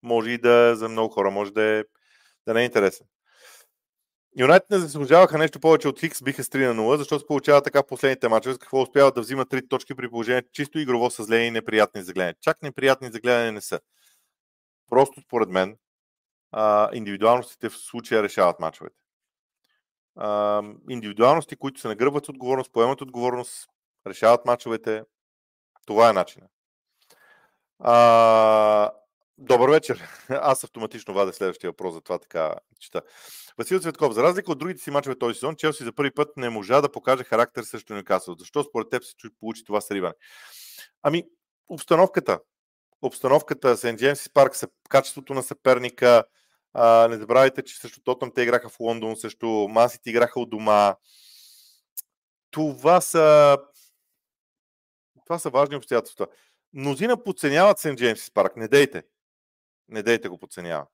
може и да за много хора, може да, е, да не е интересен. Юнайтед не заслужаваха нещо повече от Хикс, биха с 3 на 0, защото се получава така в последните мачове, с какво успяват да взимат 3 точки при положение чисто игрово са зле и неприятни за гледане. Чак неприятни за гледане не са. Просто според мен индивидуалностите в случая решават мачовете. индивидуалности, които се нагръбват отговорност, поемат отговорност, решават мачовете. Това е начинът. А, добър вечер. Аз автоматично вадя следващия въпрос, за това така чета. Васил Цветков, за разлика от другите си мачове този сезон, Челси за първи път не можа да покаже характер срещу Нюкасъл. Защо според теб се получи това сриване? Ами, обстановката. Обстановката, Сент Джеймс Парк, качеството на съперника. А, не забравяйте, че срещу Тотъм те играха в Лондон, срещу Масите играха от дома. Това са това са важни обстоятелства. Мнозина подценяват Сент Джеймс Парк. Не дейте. Не дейте го подценява.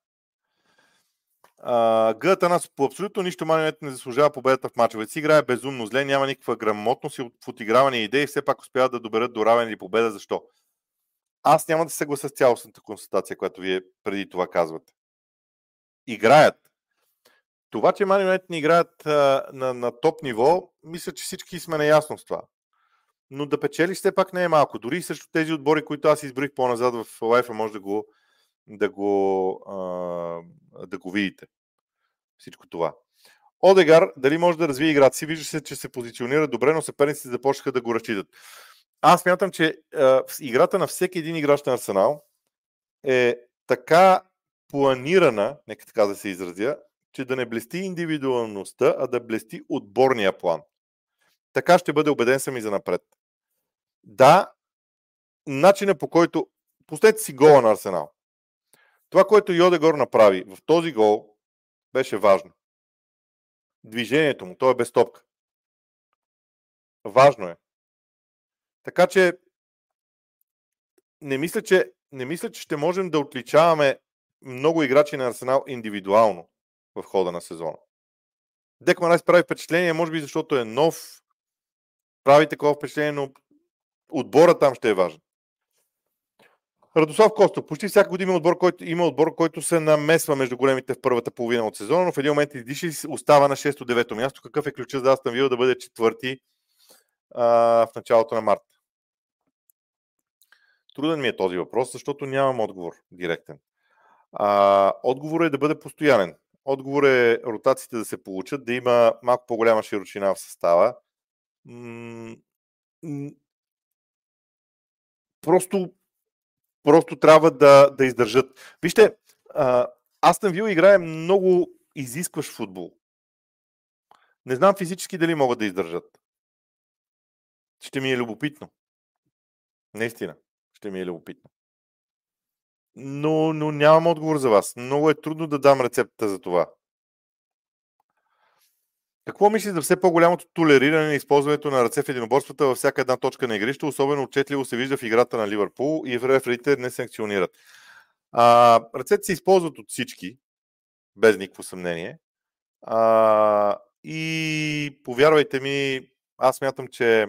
Гъдата нас по абсолютно нищо Манионет не заслужава победата в мачовете си. Играе безумно зле, няма никаква грамотност и в отиграване идеи, все пак успяват да доберат до равен или победа. Защо? Аз няма да се съглася с цялостната констатация, която вие преди това казвате. Играят. Това, че Манионет не играят а, на, на топ ниво, мисля, че всички сме наясно с това но да печелиш все пак не е малко. Дори срещу тези отбори, които аз изброих по-назад в лайфа, може да го, да го, а, да го видите. Всичко това. Одегар, дали може да развие играта си? Вижда се, че се позиционира добре, но съперниците започнаха да го разчитат. Аз мятам, че а, играта на всеки един играч на Арсенал е така планирана, нека така да се изразя, че да не блести индивидуалността, а да блести отборния план. Така ще бъде убеден съм и за напред. Да, начина по който... Пустете си гола на Арсенал. Това, което Йодегор направи в този гол, беше важно. Движението му, то е без топка. Важно е. Така че не мисля, че, не мисля, че ще можем да отличаваме много играчи на Арсенал индивидуално в хода на сезона. Декман Райс прави впечатление, може би защото е нов, прави такова впечатление, но отбора там ще е важен. Радослав Костов. Почти всяка година има отбор, който, има отбор, който се намесва между големите в първата половина от сезона, но в един момент издиша и остава на 6-9 място. Какъв е ключът за Астан Вил да бъде четвърти а, в началото на март? Труден ми е този въпрос, защото нямам отговор директен. А, отговор е да бъде постоянен. Отговор е ротациите да се получат, да има малко по-голяма широчина в състава, просто, просто трябва да, да издържат. Вижте, Астън Вил играе много изискващ футбол. Не знам физически дали могат да издържат. Ще ми е любопитно. Наистина, ще ми е любопитно. Но, но нямам отговор за вас. Много е трудно да дам рецепта за това. Какво мислиш за все по-голямото толериране на използването на ръце в единоборствата във всяка една точка на игрище? Особено отчетливо се вижда в играта на Ливърпул и в реферите не санкционират. А, ръцете се използват от всички, без никакво съмнение. А, и повярвайте ми, аз мятам, че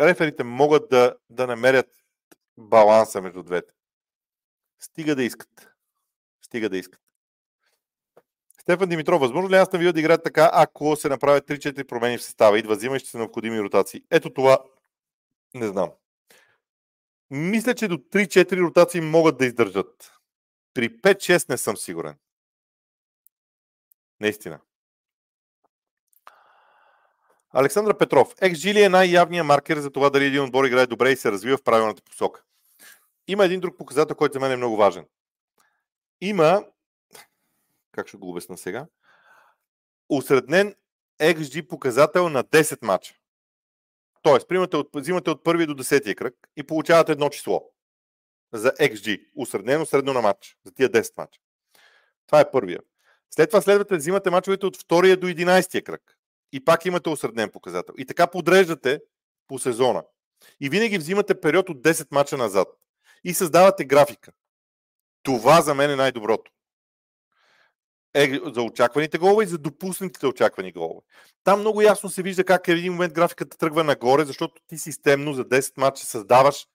реферите могат да, да намерят баланса между двете. Стига да искат. Стига да искат. Стефан Димитров, възможно ли аз да ви да играят така, ако се направят 3-4 промени в състава? Идва зима и ще са необходими ротации. Ето това не знам. Мисля, че до 3-4 ротации могат да издържат. При 5-6 не съм сигурен. Наистина. Александър Петров. XG ли е най-явният маркер за това дали един отбор играе добре и се развива в правилната посока? Има един друг показател, който за мен е много важен. Има как ще го обясна сега? Усреднен XG показател на 10 мача. Тоест, примате от, взимате от първи до 10 кръг и получавате едно число за XG, усреднено средно на матч, за тия 10 мача. Това е първия. След това следвате взимате мачовете от втория до 11 кръг. И пак имате осреднен показател. И така подреждате по сезона. И винаги взимате период от 10 мача назад. И създавате графика. Това за мен е най-доброто. Е за очакваните голове и за допуснатите очаквани голове. Там много ясно се вижда как в един момент графиката тръгва нагоре, защото ти системно за 10 мача създаваш,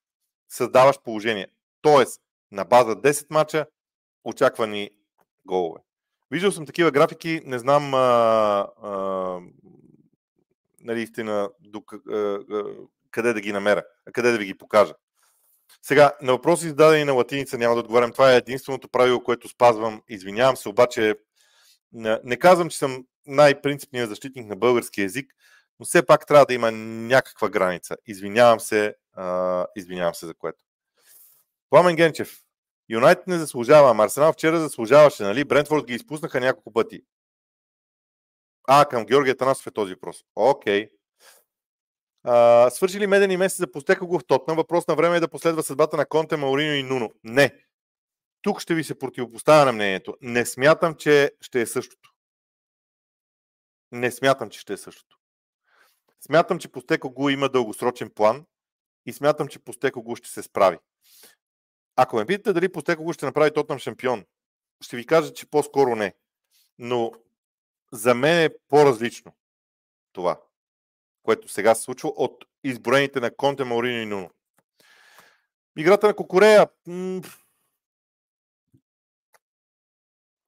създаваш положение. Тоест, на база 10 мача очаквани голове. Виждал съм такива графики, не знам а, а, нали, истина, до, а, а, къде да ги намеря, къде да ви ги покажа. Сега, на въпроси зададени на латиница няма да отговарям. Това е единственото правило, което спазвам. Извинявам се, обаче не, казвам, че съм най-принципният защитник на български язик, но все пак трябва да има някаква граница. Извинявам се, а, извинявам се за което. Пламен Генчев. Юнайтед не заслужава, ама Арсенал вчера заслужаваше, нали? Брентфорд ги изпуснаха няколко пъти. А, към Георгия Танасов е този въпрос. Окей. А, свърши ли медени месец за постека го в Тотна? Въпрос на време е да последва съдбата на Конте, Маурино и Нуно. Не. Тук ще ви се противопоставя на мнението. Не смятам, че ще е същото. Не смятам, че ще е същото. Смятам, че Постеко го има дългосрочен план и смятам, че Постеко го ще се справи. Ако ме питате дали Постеко го ще направи Тотнам шампион, ще ви кажа, че по-скоро не. Но за мен е по-различно това, което сега се случва от изброените на Конте, Маорино и Нуно. Играта на Кокорея.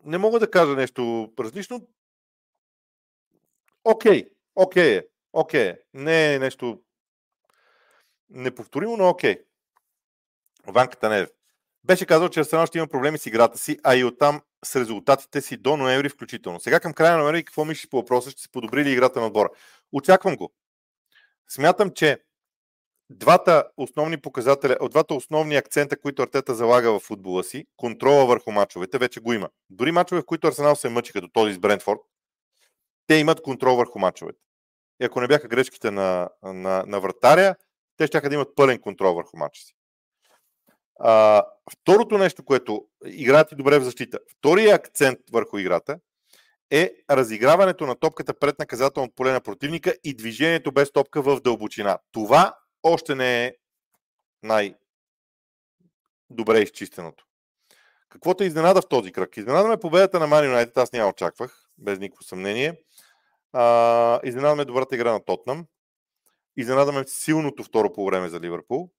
Не мога да кажа нещо различно. Окей, окей е, окей е. Не е нещо неповторимо, но окей. Ванката не е. Беше казал, че Арсенал ще има проблеми с играта си, а и оттам с резултатите си до ноември включително. Сега към края на ноември какво мислиш по въпроса? Ще се подобри ли играта на отбора? Очаквам го. Смятам, че двата основни показателя, двата основни акцента, които Артета залага в футбола си, контрола върху мачовете, вече го има. Дори мачове, в които Арсенал се мъчи, като този с Брентфорд, те имат контрол върху мачовете. И ако не бяха грешките на, на, на вратаря, те ще да имат пълен контрол върху мача си. А, второто нещо, което играят и добре в защита, втория акцент върху играта е разиграването на топката пред наказателното поле на противника и движението без топка в дълбочина. Това още не е най-добре изчистеното. Какво те изненада в този кръг? Изненада ме победата на Мани Юнайтед, аз няма очаквах, без никакво съмнение. А, изненада ме добрата игра на Тотнам. Изненада ме силното второ по време за Ливърпул.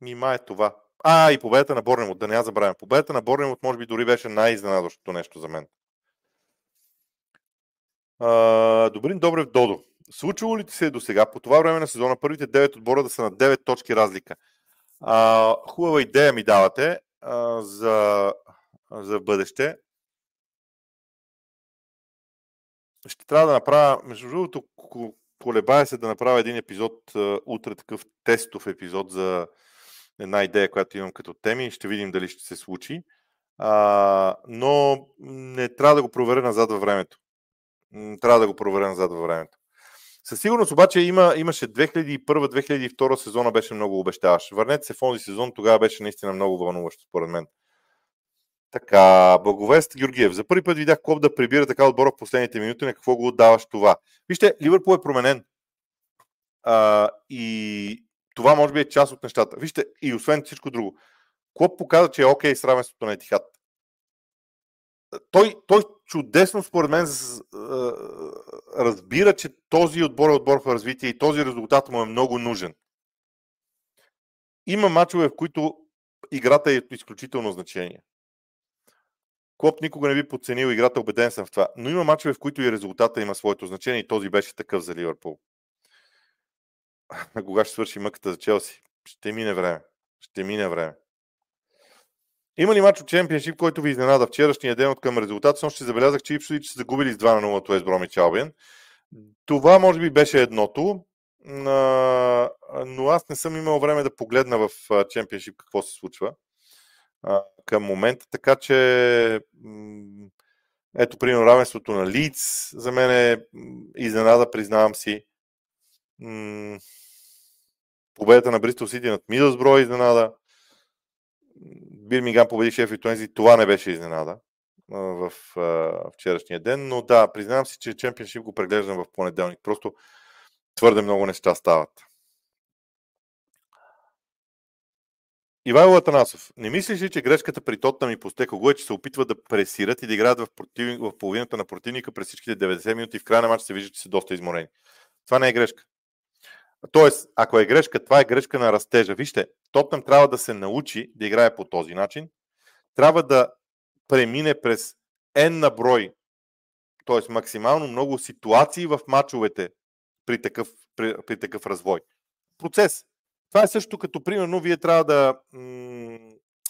Нима е това. А, и победата на Борнемот, да не я забравям. Победата на Борнемот може би дори беше най-изненадващото нещо за мен. А, Добрин Добрев Додо. Случвало ли ти се до сега, по това време на сезона, първите 9 отбора да са на 9 точки разлика? А, хубава идея ми давате а, за, за бъдеще. Ще трябва да направя, между другото, колебая се да направя един епизод, утре такъв тестов епизод за една идея, която имам като теми ще видим дали ще се случи. А, но не трябва да го проверя назад във времето. Трябва да го проверя назад във времето. Със сигурност обаче има, имаше 2001-2002 сезона беше много обещаващ. Върнете се в този сезон, тогава беше наистина много вълнуващо според мен. Така, Благовест Георгиев. За първи път видях Клоп да прибира така отбора в последните минути. На какво го отдаваш това? Вижте, Ливърпул е променен. А, и това може би е част от нещата. Вижте, и освен всичко друго. Клоп показа, че е окей okay с равенството на Етихат. Той, той чудесно, според мен, разбира, че този отбор е отбор в развитие и този резултат му е много нужен. Има мачове, в които играта е изключително значение. Клоп никога не би подценил играта, убеден съм в това. Но има мачове, в които и резултата има своето значение и този беше такъв за Ливърпул. Кога ще свърши мъката за Челси? Ще мине време. Ще мине време. Има ли матч от Чемпионшип, който ви изненада вчерашния ден от към резултат? Само ще забелязах, че Ипсвич са загубили с 2 на 0 от Уест Бромич Албиен. Това може би беше едното, но аз не съм имал време да погледна в Чемпионшип какво се случва към момента, така че ето, примерно, равенството на Лиц за мен е изненада, признавам си. Победата на Бристол Сити над Мидълсбро е изненада. Бирмингам победи Шеф Туензи, това не беше изненада в вчерашния ден, но да, признавам си, че Чемпионшип го преглеждам в понеделник. Просто твърде много неща стават. Ивайло Атанасов, не мислиш ли, че грешката при Тотнам и Постеко го е, че се опитват да пресират и да играят в, против... в половината на противника през всичките 90 минути и в края на матча се вижда, че са доста изморени. Това не е грешка. Тоест, ако е грешка, това е грешка на растежа. Вижте, Тотнам трябва да се научи да играе по този начин. Трябва да премине през N на брой, т.е. максимално много ситуации в матчовете при такъв, при, при такъв развой. Процес. Това е също като, примерно, вие трябва да,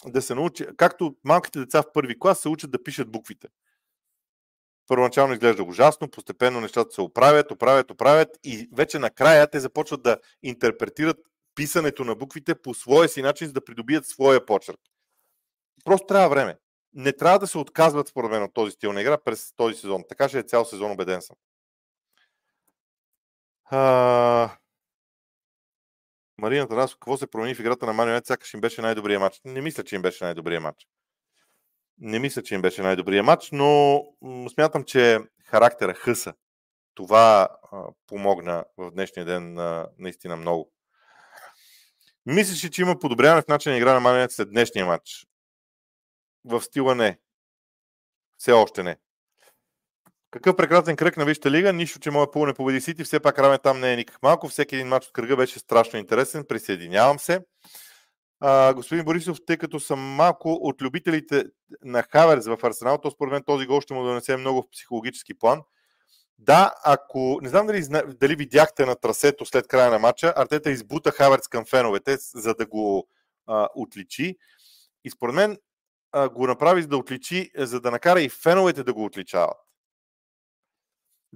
да се научи, както малките деца в първи клас се учат да пишат буквите. Първоначално изглежда ужасно, постепенно нещата се оправят, оправят, оправят и вече накрая те започват да интерпретират писането на буквите по своя си начин, за да придобият своя почерк. Просто трябва време. Не трябва да се отказват, според мен, от този стил на игра през този сезон. Така ще е цял сезон, убеден съм. А... Марина Тарасов, какво се промени в играта на Манионет, сякаш им беше най-добрия матч. Не мисля, че им беше най-добрия матч. Не мисля, че им беше най-добрия матч, но смятам, че характера, хъса, това помогна в днешния ден наистина много. Мислиш ли, че има подобряване в начин на игра на Манионет след днешния матч? В стила не. Все още не. Какъв прекрасен кръг на Висшата лига, нищо, че моят пул не победи Сити, все пак равен там не е никак малко. Всеки един матч от кръга беше страшно интересен, присъединявам се. А, господин Борисов, тъй като съм малко от любителите на Хаверс в Арсенал, то според мен този гол ще му донесе много в психологически план. Да, ако... Не знам дали, дали видяхте на трасето след края на матча, Артета избута Хаверс към феновете, за да го а, отличи. И според мен а, го направи за да отличи, за да накара и феновете да го отличават.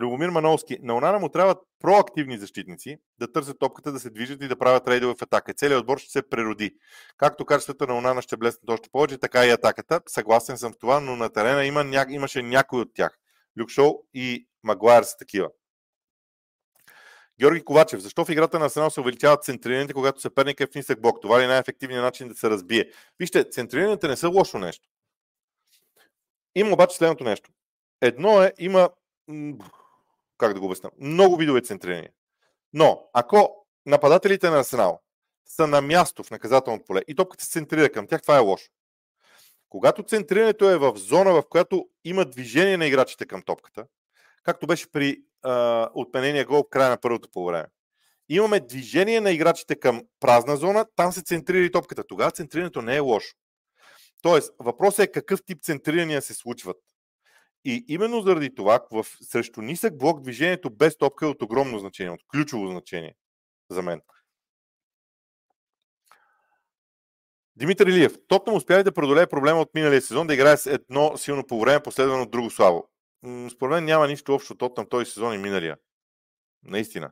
Любомир Мановски. На Онана му трябват проактивни защитници, да търсят топката, да се движат и да правят рейдове в атака. Целият отбор ще се прероди. Както качествата на Онана ще блеснат още повече, така и атаката. Съгласен съм в това, но на терена има, ня... имаше някой от тях. Люкшоу и Магуайер са такива. Георги Ковачев, защо в играта на Арсенал се увеличават центрираните, когато съперник е в нисък блок? Това ли е най-ефективният начин да се разбие? Вижте, центрираните не са лошо нещо. Има обаче следното нещо. Едно е, има как да го обясня, много видове центрирания. Но, ако нападателите на Арсенал са на място в наказателното поле и топката се центрира към тях, това е лошо. Когато центрирането е в зона, в която има движение на играчите към топката, както беше при а, отменения гол в края на първото по време, имаме движение на играчите към празна зона, там се центрира и топката. Тогава центрирането не е лошо. Тоест, въпросът е какъв тип центрирания се случват. И именно заради това, в срещу нисък блок движението без топка е от огромно значение, от ключово значение за мен. Димитър Илиев. Тотнам успя да преодолее проблема от миналия сезон, да играе с едно силно по време, последвано от друго слабо. Според мен няма нищо общо Тотнам този сезон и миналия. Наистина.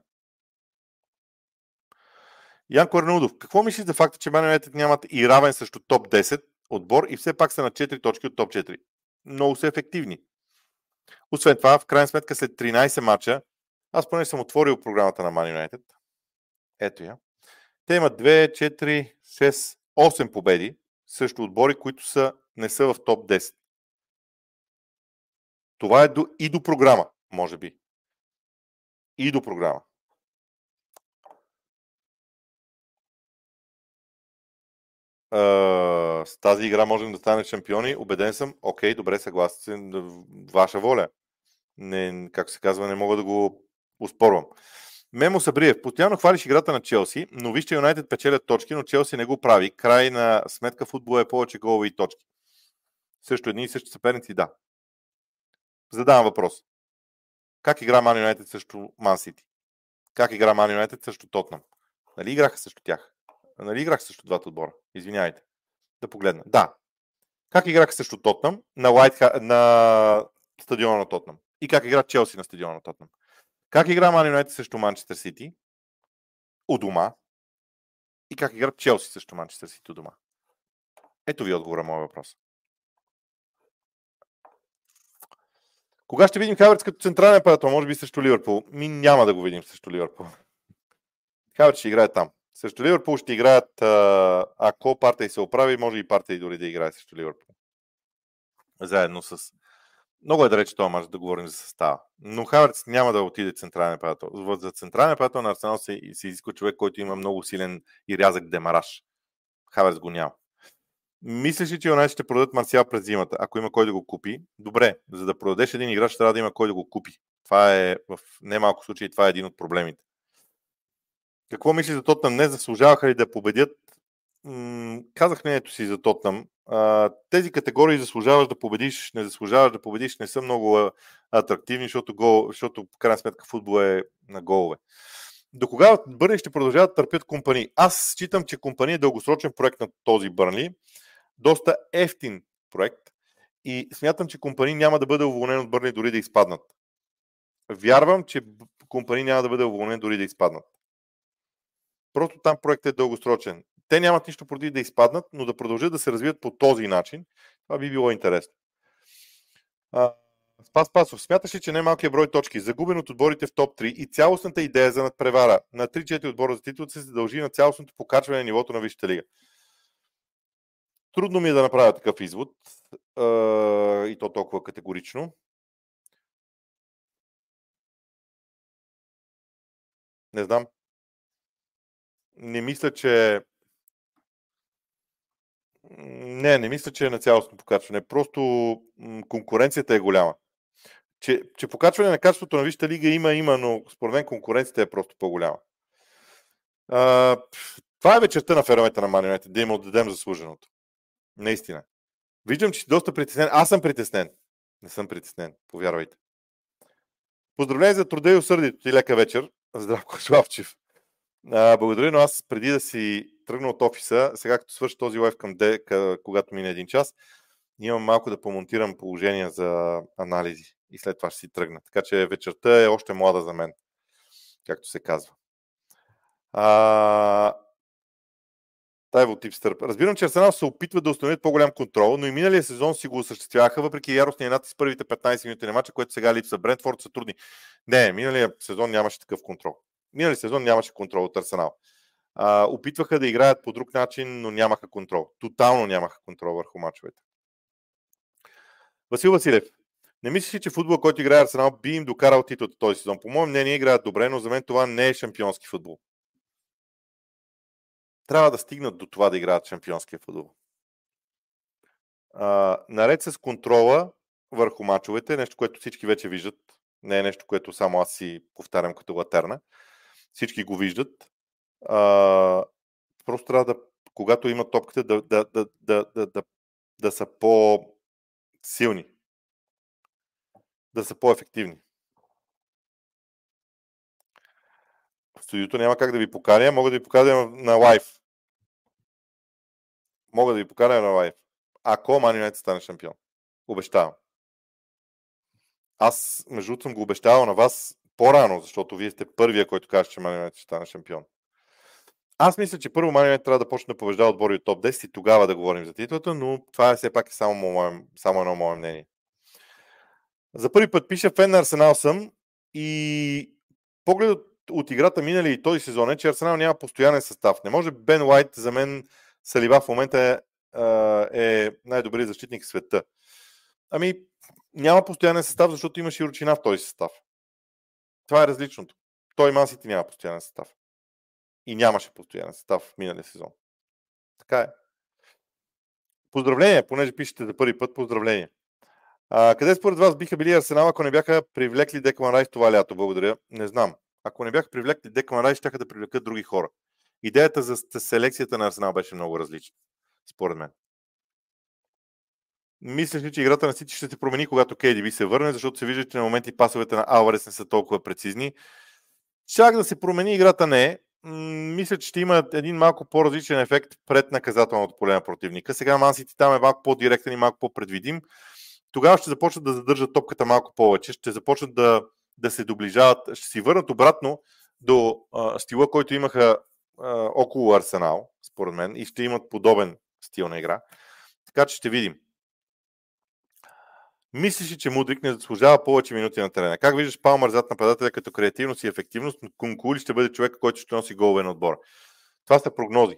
Ян Корнеудов. Какво мислиш за факта, че Ман нямат и равен срещу топ 10 отбор и все пак са на 4 точки от топ 4? Много са ефективни. Освен това, в крайна сметка, след 13 мача, аз поне съм отворил програмата на Man United. Ето я. Те имат 2, 4, 6, 8 победи срещу отбори, които са, не са в топ 10. Това е до, и до програма, може би. И до програма. С тази игра можем да станем шампиони. Обеден съм. Окей, добре, съгласен. Ваша воля не, как се казва, не мога да го успорвам. Мемо Сабриев, постоянно хвалиш играта на Челси, но вижте Юнайтед печелят точки, но Челси не го прави. Край на сметка футбол е повече голови и точки. Също едни и същи съперници, да. Задавам въпрос. Как игра Ман Юнайтед срещу Ман Сити? Как игра Ман Юнайтед срещу Тотнам? Нали играха срещу тях? Нали играха срещу двата отбора? Извинявайте. Да погледна. Да. Как играха срещу Тотнам на, Уайтха... на стадиона на Тотнам? и как игра Челси на стадиона на Тотнам. Как игра Ман Юнайтед срещу Манчестър Сити у дома и как игра Челси срещу Манчестър Сити у дома. Ето ви отговора моя въпрос. Кога ще видим Хаверц като централен нападател? Може би срещу Ливърпул. Ми няма да го видим срещу Ливърпул. Хаверц ще играе там. Срещу Ливърпул ще играят, ако партия се оправи, може и партия дори да играе срещу Ливърпул. Заедно с много е далеч този мач да говорим за състава. Но Хаверц няма да отиде централен нападател. За централен нападател на Арсенал се, се изисква човек, който има много силен и рязък демараж. Хаверс го няма. Мислиш ли, че Юнайтед ще продадат Марсиал през зимата, ако има кой да го купи? Добре, за да продадеш един играч, трябва да има кой да го купи. Това е в немалко случаи, това е един от проблемите. Какво мислиш за Тотнам? Не заслужаваха ли да победят? М- казах мнението си за Тотнам. А, тези категории заслужаваш да победиш, не заслужаваш да победиш, не са много атрактивни, защото, гол, защото в крайна сметка футбол е на голове. До кога Бърни ще продължават да търпят компании? Аз считам, че компания е дългосрочен проект на този Бърнли доста ефтин проект и смятам, че компании няма да бъде уволнен от Бърни дори да изпаднат. Вярвам, че компании няма да бъде уволнен дори да изпаднат. Просто там проектът е дългосрочен. Те нямат нищо против да изпаднат, но да продължат да се развият по този начин, това би било интересно. А, Спас Пасов, смяташ ли, че немалкият брой точки, загубен от отборите в топ 3 и цялостната идея за надпревара на 3-4 отбора за титул се дължи на цялостното покачване на нивото на Висшата лига? Трудно ми е да направя такъв извод а, и то толкова категорично. Не знам. Не мисля, че. Не, не мисля, че е на цялостно покачване. Просто конкуренцията е голяма. Че, че покачване на качеството на Висшата лига има, има, но според мен конкуренцията е просто по-голяма. А, това е вечерта на феровете на Манионете, да им отдадем заслуженото. Наистина. Виждам, че си доста притеснен. Аз съм притеснен. Не съм притеснен, повярвайте. Поздравление за труда и усърдието ти. Лека вечер. Здравко Славчев. А, благодаря, но аз преди да си тръгна от офиса, сега като свърши този лайф към де, когато мине един час, имам малко да помонтирам положения за анализи и след това ще си тръгна. Така че вечерта е още млада за мен, както се казва. А, Тайво Типстър. Разбирам, че Арсенал се опитва да установят по-голям контрол, но и миналия сезон си го осъществяваха, въпреки яростния натиск първите 15 минути на матча, което сега липсва. Брентфорд са трудни. Не, миналия сезон нямаше такъв контрол. Миналия сезон нямаше контрол от Арсенал. А, опитваха да играят по друг начин, но нямаха контрол. Тотално нямаха контрол върху мачовете. Васил Василев. Не мислиш ли, че футбол, който играе Арсенал, би им докарал титлата този сезон? По моем мнение играят добре, но за мен това не е шампионски футбол трябва да стигнат до това да играят шампионския футбол. А, наред с контрола върху мачовете, нещо, което всички вече виждат, не е нещо, което само аз си повтарям като латерна, всички го виждат. А, просто трябва да, когато имат топката, да, да, да, да, да, да, да са по-силни, да са по-ефективни. студиото няма как да ви поканя, мога да ви поканя на лайв. Мога да ви поканя на лайв. Ако Ман Юнайтед стане шампион. Обещавам. Аз, между другото, съм го обещавал на вас по-рано, защото вие сте първия, който каже, че Ман Юнайтед ще стане шампион. Аз мисля, че първо Ман Юнайтед трябва да почне да побеждава отбори от топ 10 и тогава да говорим за титлата, но това е все пак само, мое, само едно мое мнение. За първи път пиша фен на Арсенал съм и погледът от играта минали и този сезон е, че Арсенал няма постоянен състав. Не може Бен Уайт, за мен Салива в момента е, е най-добрият защитник в света. Ами, няма постоянен състав, защото имаш и ручина в този състав. Това е различното. Той Мансити няма постоянен състав. И нямаше постоянен състав в миналия сезон. Така е. Поздравления, понеже пишете за първи път, поздравления. А, къде според вас биха били Арсенал, ако не бяха привлекли Деклан Райс това лято? Благодаря. Не знам ако не бяха привлекли Деклан Райс, ще да привлекат други хора. Идеята за селекцията на Арсенал беше много различна, според мен. Мислиш ли, че играта на Сити ще се промени, когато KDB се върне, защото се вижда, че на моменти пасовете на Алварес не са толкова прецизни. Чак да се промени играта не е. Мисля, че ще има един малко по-различен ефект пред наказателното поле на противника. Сега Мансити там е малко по-директен и малко по-предвидим. Тогава ще започнат да задържат топката малко повече, ще започнат да да се доближават, ще си върнат обратно до а, стила, който имаха а, около Арсенал, според мен, и ще имат подобен стил на игра. Така че ще видим. Мислиш ли, че Мудрик не заслужава повече минути на терена? Как виждаш Палмър зад нападателя като креативност и ефективност, но Кункули ще бъде човек, който ще носи голове на отбора? Това са прогнози.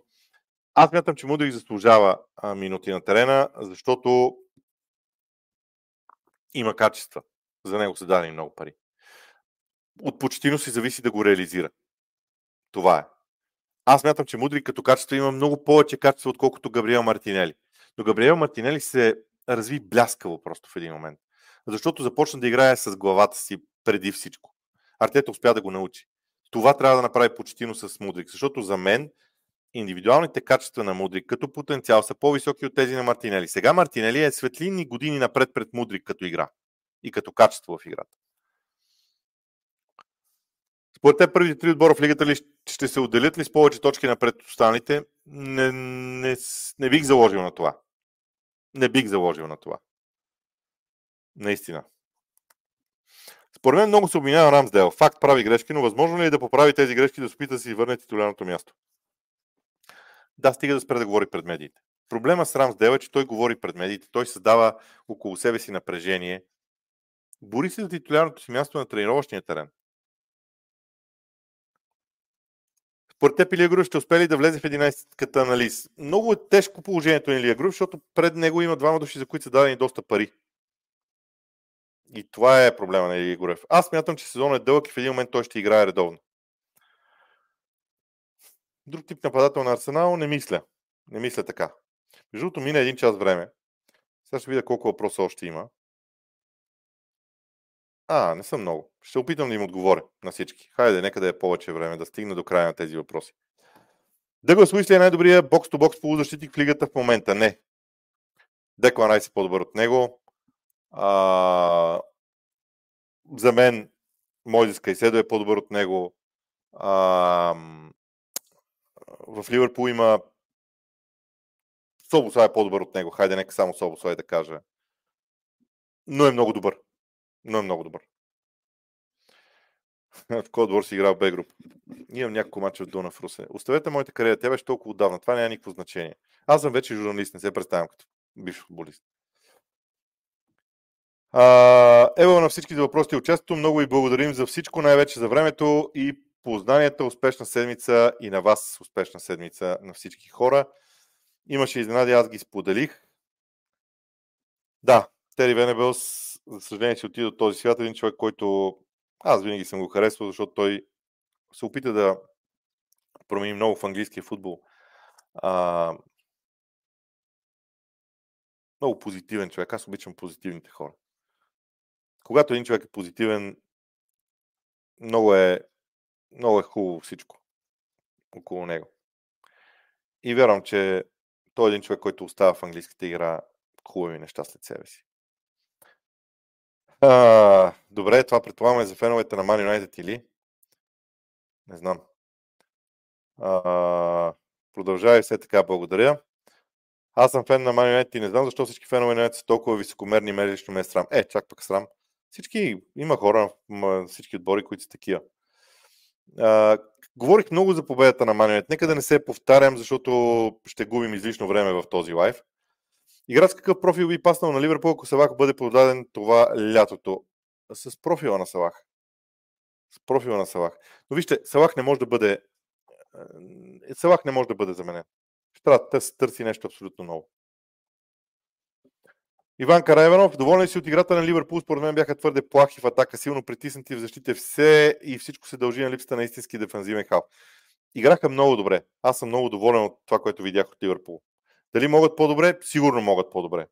Аз мятам, че Мудрик заслужава минути на терена, защото има качества. За него са дадени много пари от почтино си зависи да го реализира. Това е. Аз мятам, че Мудрик като качество има много повече качество, отколкото Габриел Мартинели. Но Габриел Мартинели се разви бляскаво просто в един момент. Защото започна да играе с главата си преди всичко. Артета успя да го научи. Това трябва да направи почтино с Мудрик, защото за мен индивидуалните качества на Мудрик като потенциал са по-високи от тези на Мартинели. Сега Мартинели е светлинни години напред пред Мудрик като игра и като качество в играта. Според те първите три отбора в лигата ли ще се отделят ли с повече точки напред останалите? Не, не, не бих заложил на това. Не бих заложил на това. Наистина. Според мен много се обвинява Рамсдел. Факт прави грешки, но възможно ли е да поправи тези грешки да се опита да си върне титулярното място? Да, стига да спре да говори пред медиите. Проблема с Рамсдел е, че той говори пред медиите, той създава около себе си напрежение. Бори се за титулярното си място на тренировъчния терен. Според теб Илия Груев ще успели да влезе в 11-ката анализ. Много е тежко положението на Илия Груев, защото пред него има двама души, за които са дадени доста пари. И това е проблема на Илия Груев. Аз мятам, че сезонът е дълъг и в един момент той ще играе редовно. Друг тип нападател на Арсенал не мисля. Не мисля така. Между другото, мина един час време. Сега ще видя колко въпроса още има. А, не съм много. Ще опитам да им отговоря на всички. Хайде, нека да е повече време, да стигна до края на тези въпроси. Дъглас Уисли е най-добрия бокс-то-бокс полузащитник в лигата в момента? Не. Деклан Райс е по-добър от него. А, за мен Мойзес Кайседо е по-добър от него. А, в Ливърпул има Собоса е по-добър от него. Хайде, нека само Собоса да каже. Но е много добър но е много добър. в кой двор си играл в Б-груп? Имам няколко мача Дуна в Русе. Оставете моята кариера, тя беше толкова отдавна. Това няма никакво значение. Аз съм вече журналист, не се представям като бивш футболист. Ево на всички за въпросите и участието. Много ви благодарим за всичко, най-вече за времето и познанията. Успешна седмица и на вас успешна седмица на всички хора. Имаше изненади, аз ги споделих. Да, Тери Венебелс за съжаление, си отида от този свят. Един човек, който аз винаги съм го харесвал, защото той се опита да промени много в английския футбол. А, много позитивен човек. Аз обичам позитивните хора. Когато един човек е позитивен, много е, много е хубаво всичко около него. И вярвам, че той е един човек, който остава в английската игра хубави неща след себе си. А, добре, това предполагаме за феновете на Man United или? Не знам. А, продължавай все така, благодаря. Аз съм фен на Man United и не знам защо всички фенове на са толкова високомерни и ме лично ме е срам. Е, чак пък срам. Всички, има хора, всички отбори, които са такива. А, говорих много за победата на Man United. Нека да не се повтарям, защото ще губим излишно време в този лайф. Играч какъв профил би паснал на Ливърпул, ако Салах бъде продаден това лятото? С профила на Салах. С профила на Салах. Но вижте, Салах не може да бъде е, Салах не може да бъде заменен. Ще трябва да търси нещо абсолютно ново. Иван Карайванов, доволен си от играта на Ливърпул, според мен бяха твърде плахи в атака, силно притиснати в защита. Все и всичко се дължи на липсата на истински дефанзивен хал. Играха много добре. Аз съм много доволен от това, което видях от Ливърпул. Дали могат по-добре? Сигурно могат по-добре.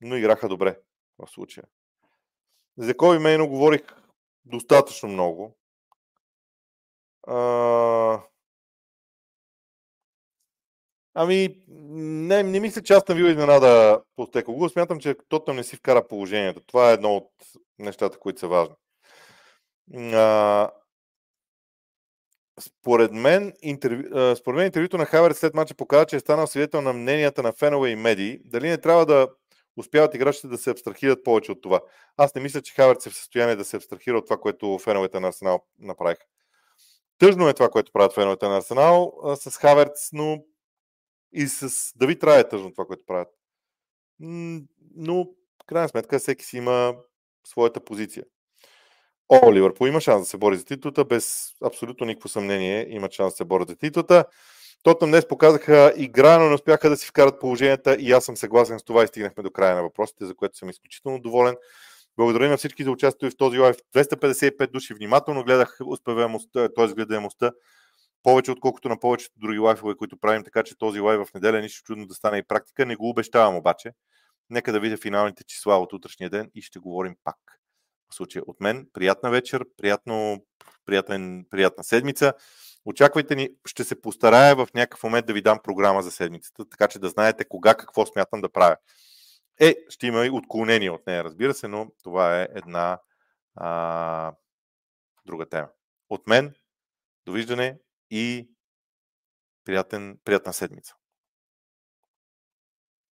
Но играха добре в случая. За Коби Мейно говорих достатъчно много. А... Ами, не, не мисля, че аз съм бил изненада по Стекогу. Смятам, че Тотъм не си вкара положението. Това е едно от нещата, които са важни. А, според мен, интервю, според мен интервюто на Хаверт след мача показва, че е станал свидетел на мненията на фенове и медии. Дали не трябва да успяват играчите да се абстрахират повече от това? Аз не мисля, че Хаверт е в състояние да се абстрахира от това, което феновете на Арсенал направиха. Тъжно е това, което правят феновете на Арсенал с Хаверц, но и с Давид Рая е тъжно това, което правят. Но, крайна сметка, всеки си има своята позиция. О, Ливърпул има шанс да се бори за титлата, без абсолютно никакво съмнение има шанс да се борят за титлата. Тотнам днес показаха игра, но не успяха да си вкарат положенията и аз съм съгласен с това и стигнахме до края на въпросите, за което съм изключително доволен. Благодаря на всички за участието в този лайф. 255 души внимателно гледах успеваемостта, т.е. гледаемостта. повече, отколкото на повечето други лайфове, които правим, така че този лайв в неделя нищо чудно да стане и практика. Не го обещавам обаче. Нека да видя финалните числа от утрешния ден и ще говорим пак. В случая от мен, приятна вечер, приятно, приятен, приятна седмица. Очаквайте ни, ще се постарая в някакъв момент да ви дам програма за седмицата, така че да знаете кога какво смятам да правя. Е, ще има и отклонение от нея, разбира се, но това е една а, друга тема. От мен, довиждане и приятен, приятна седмица.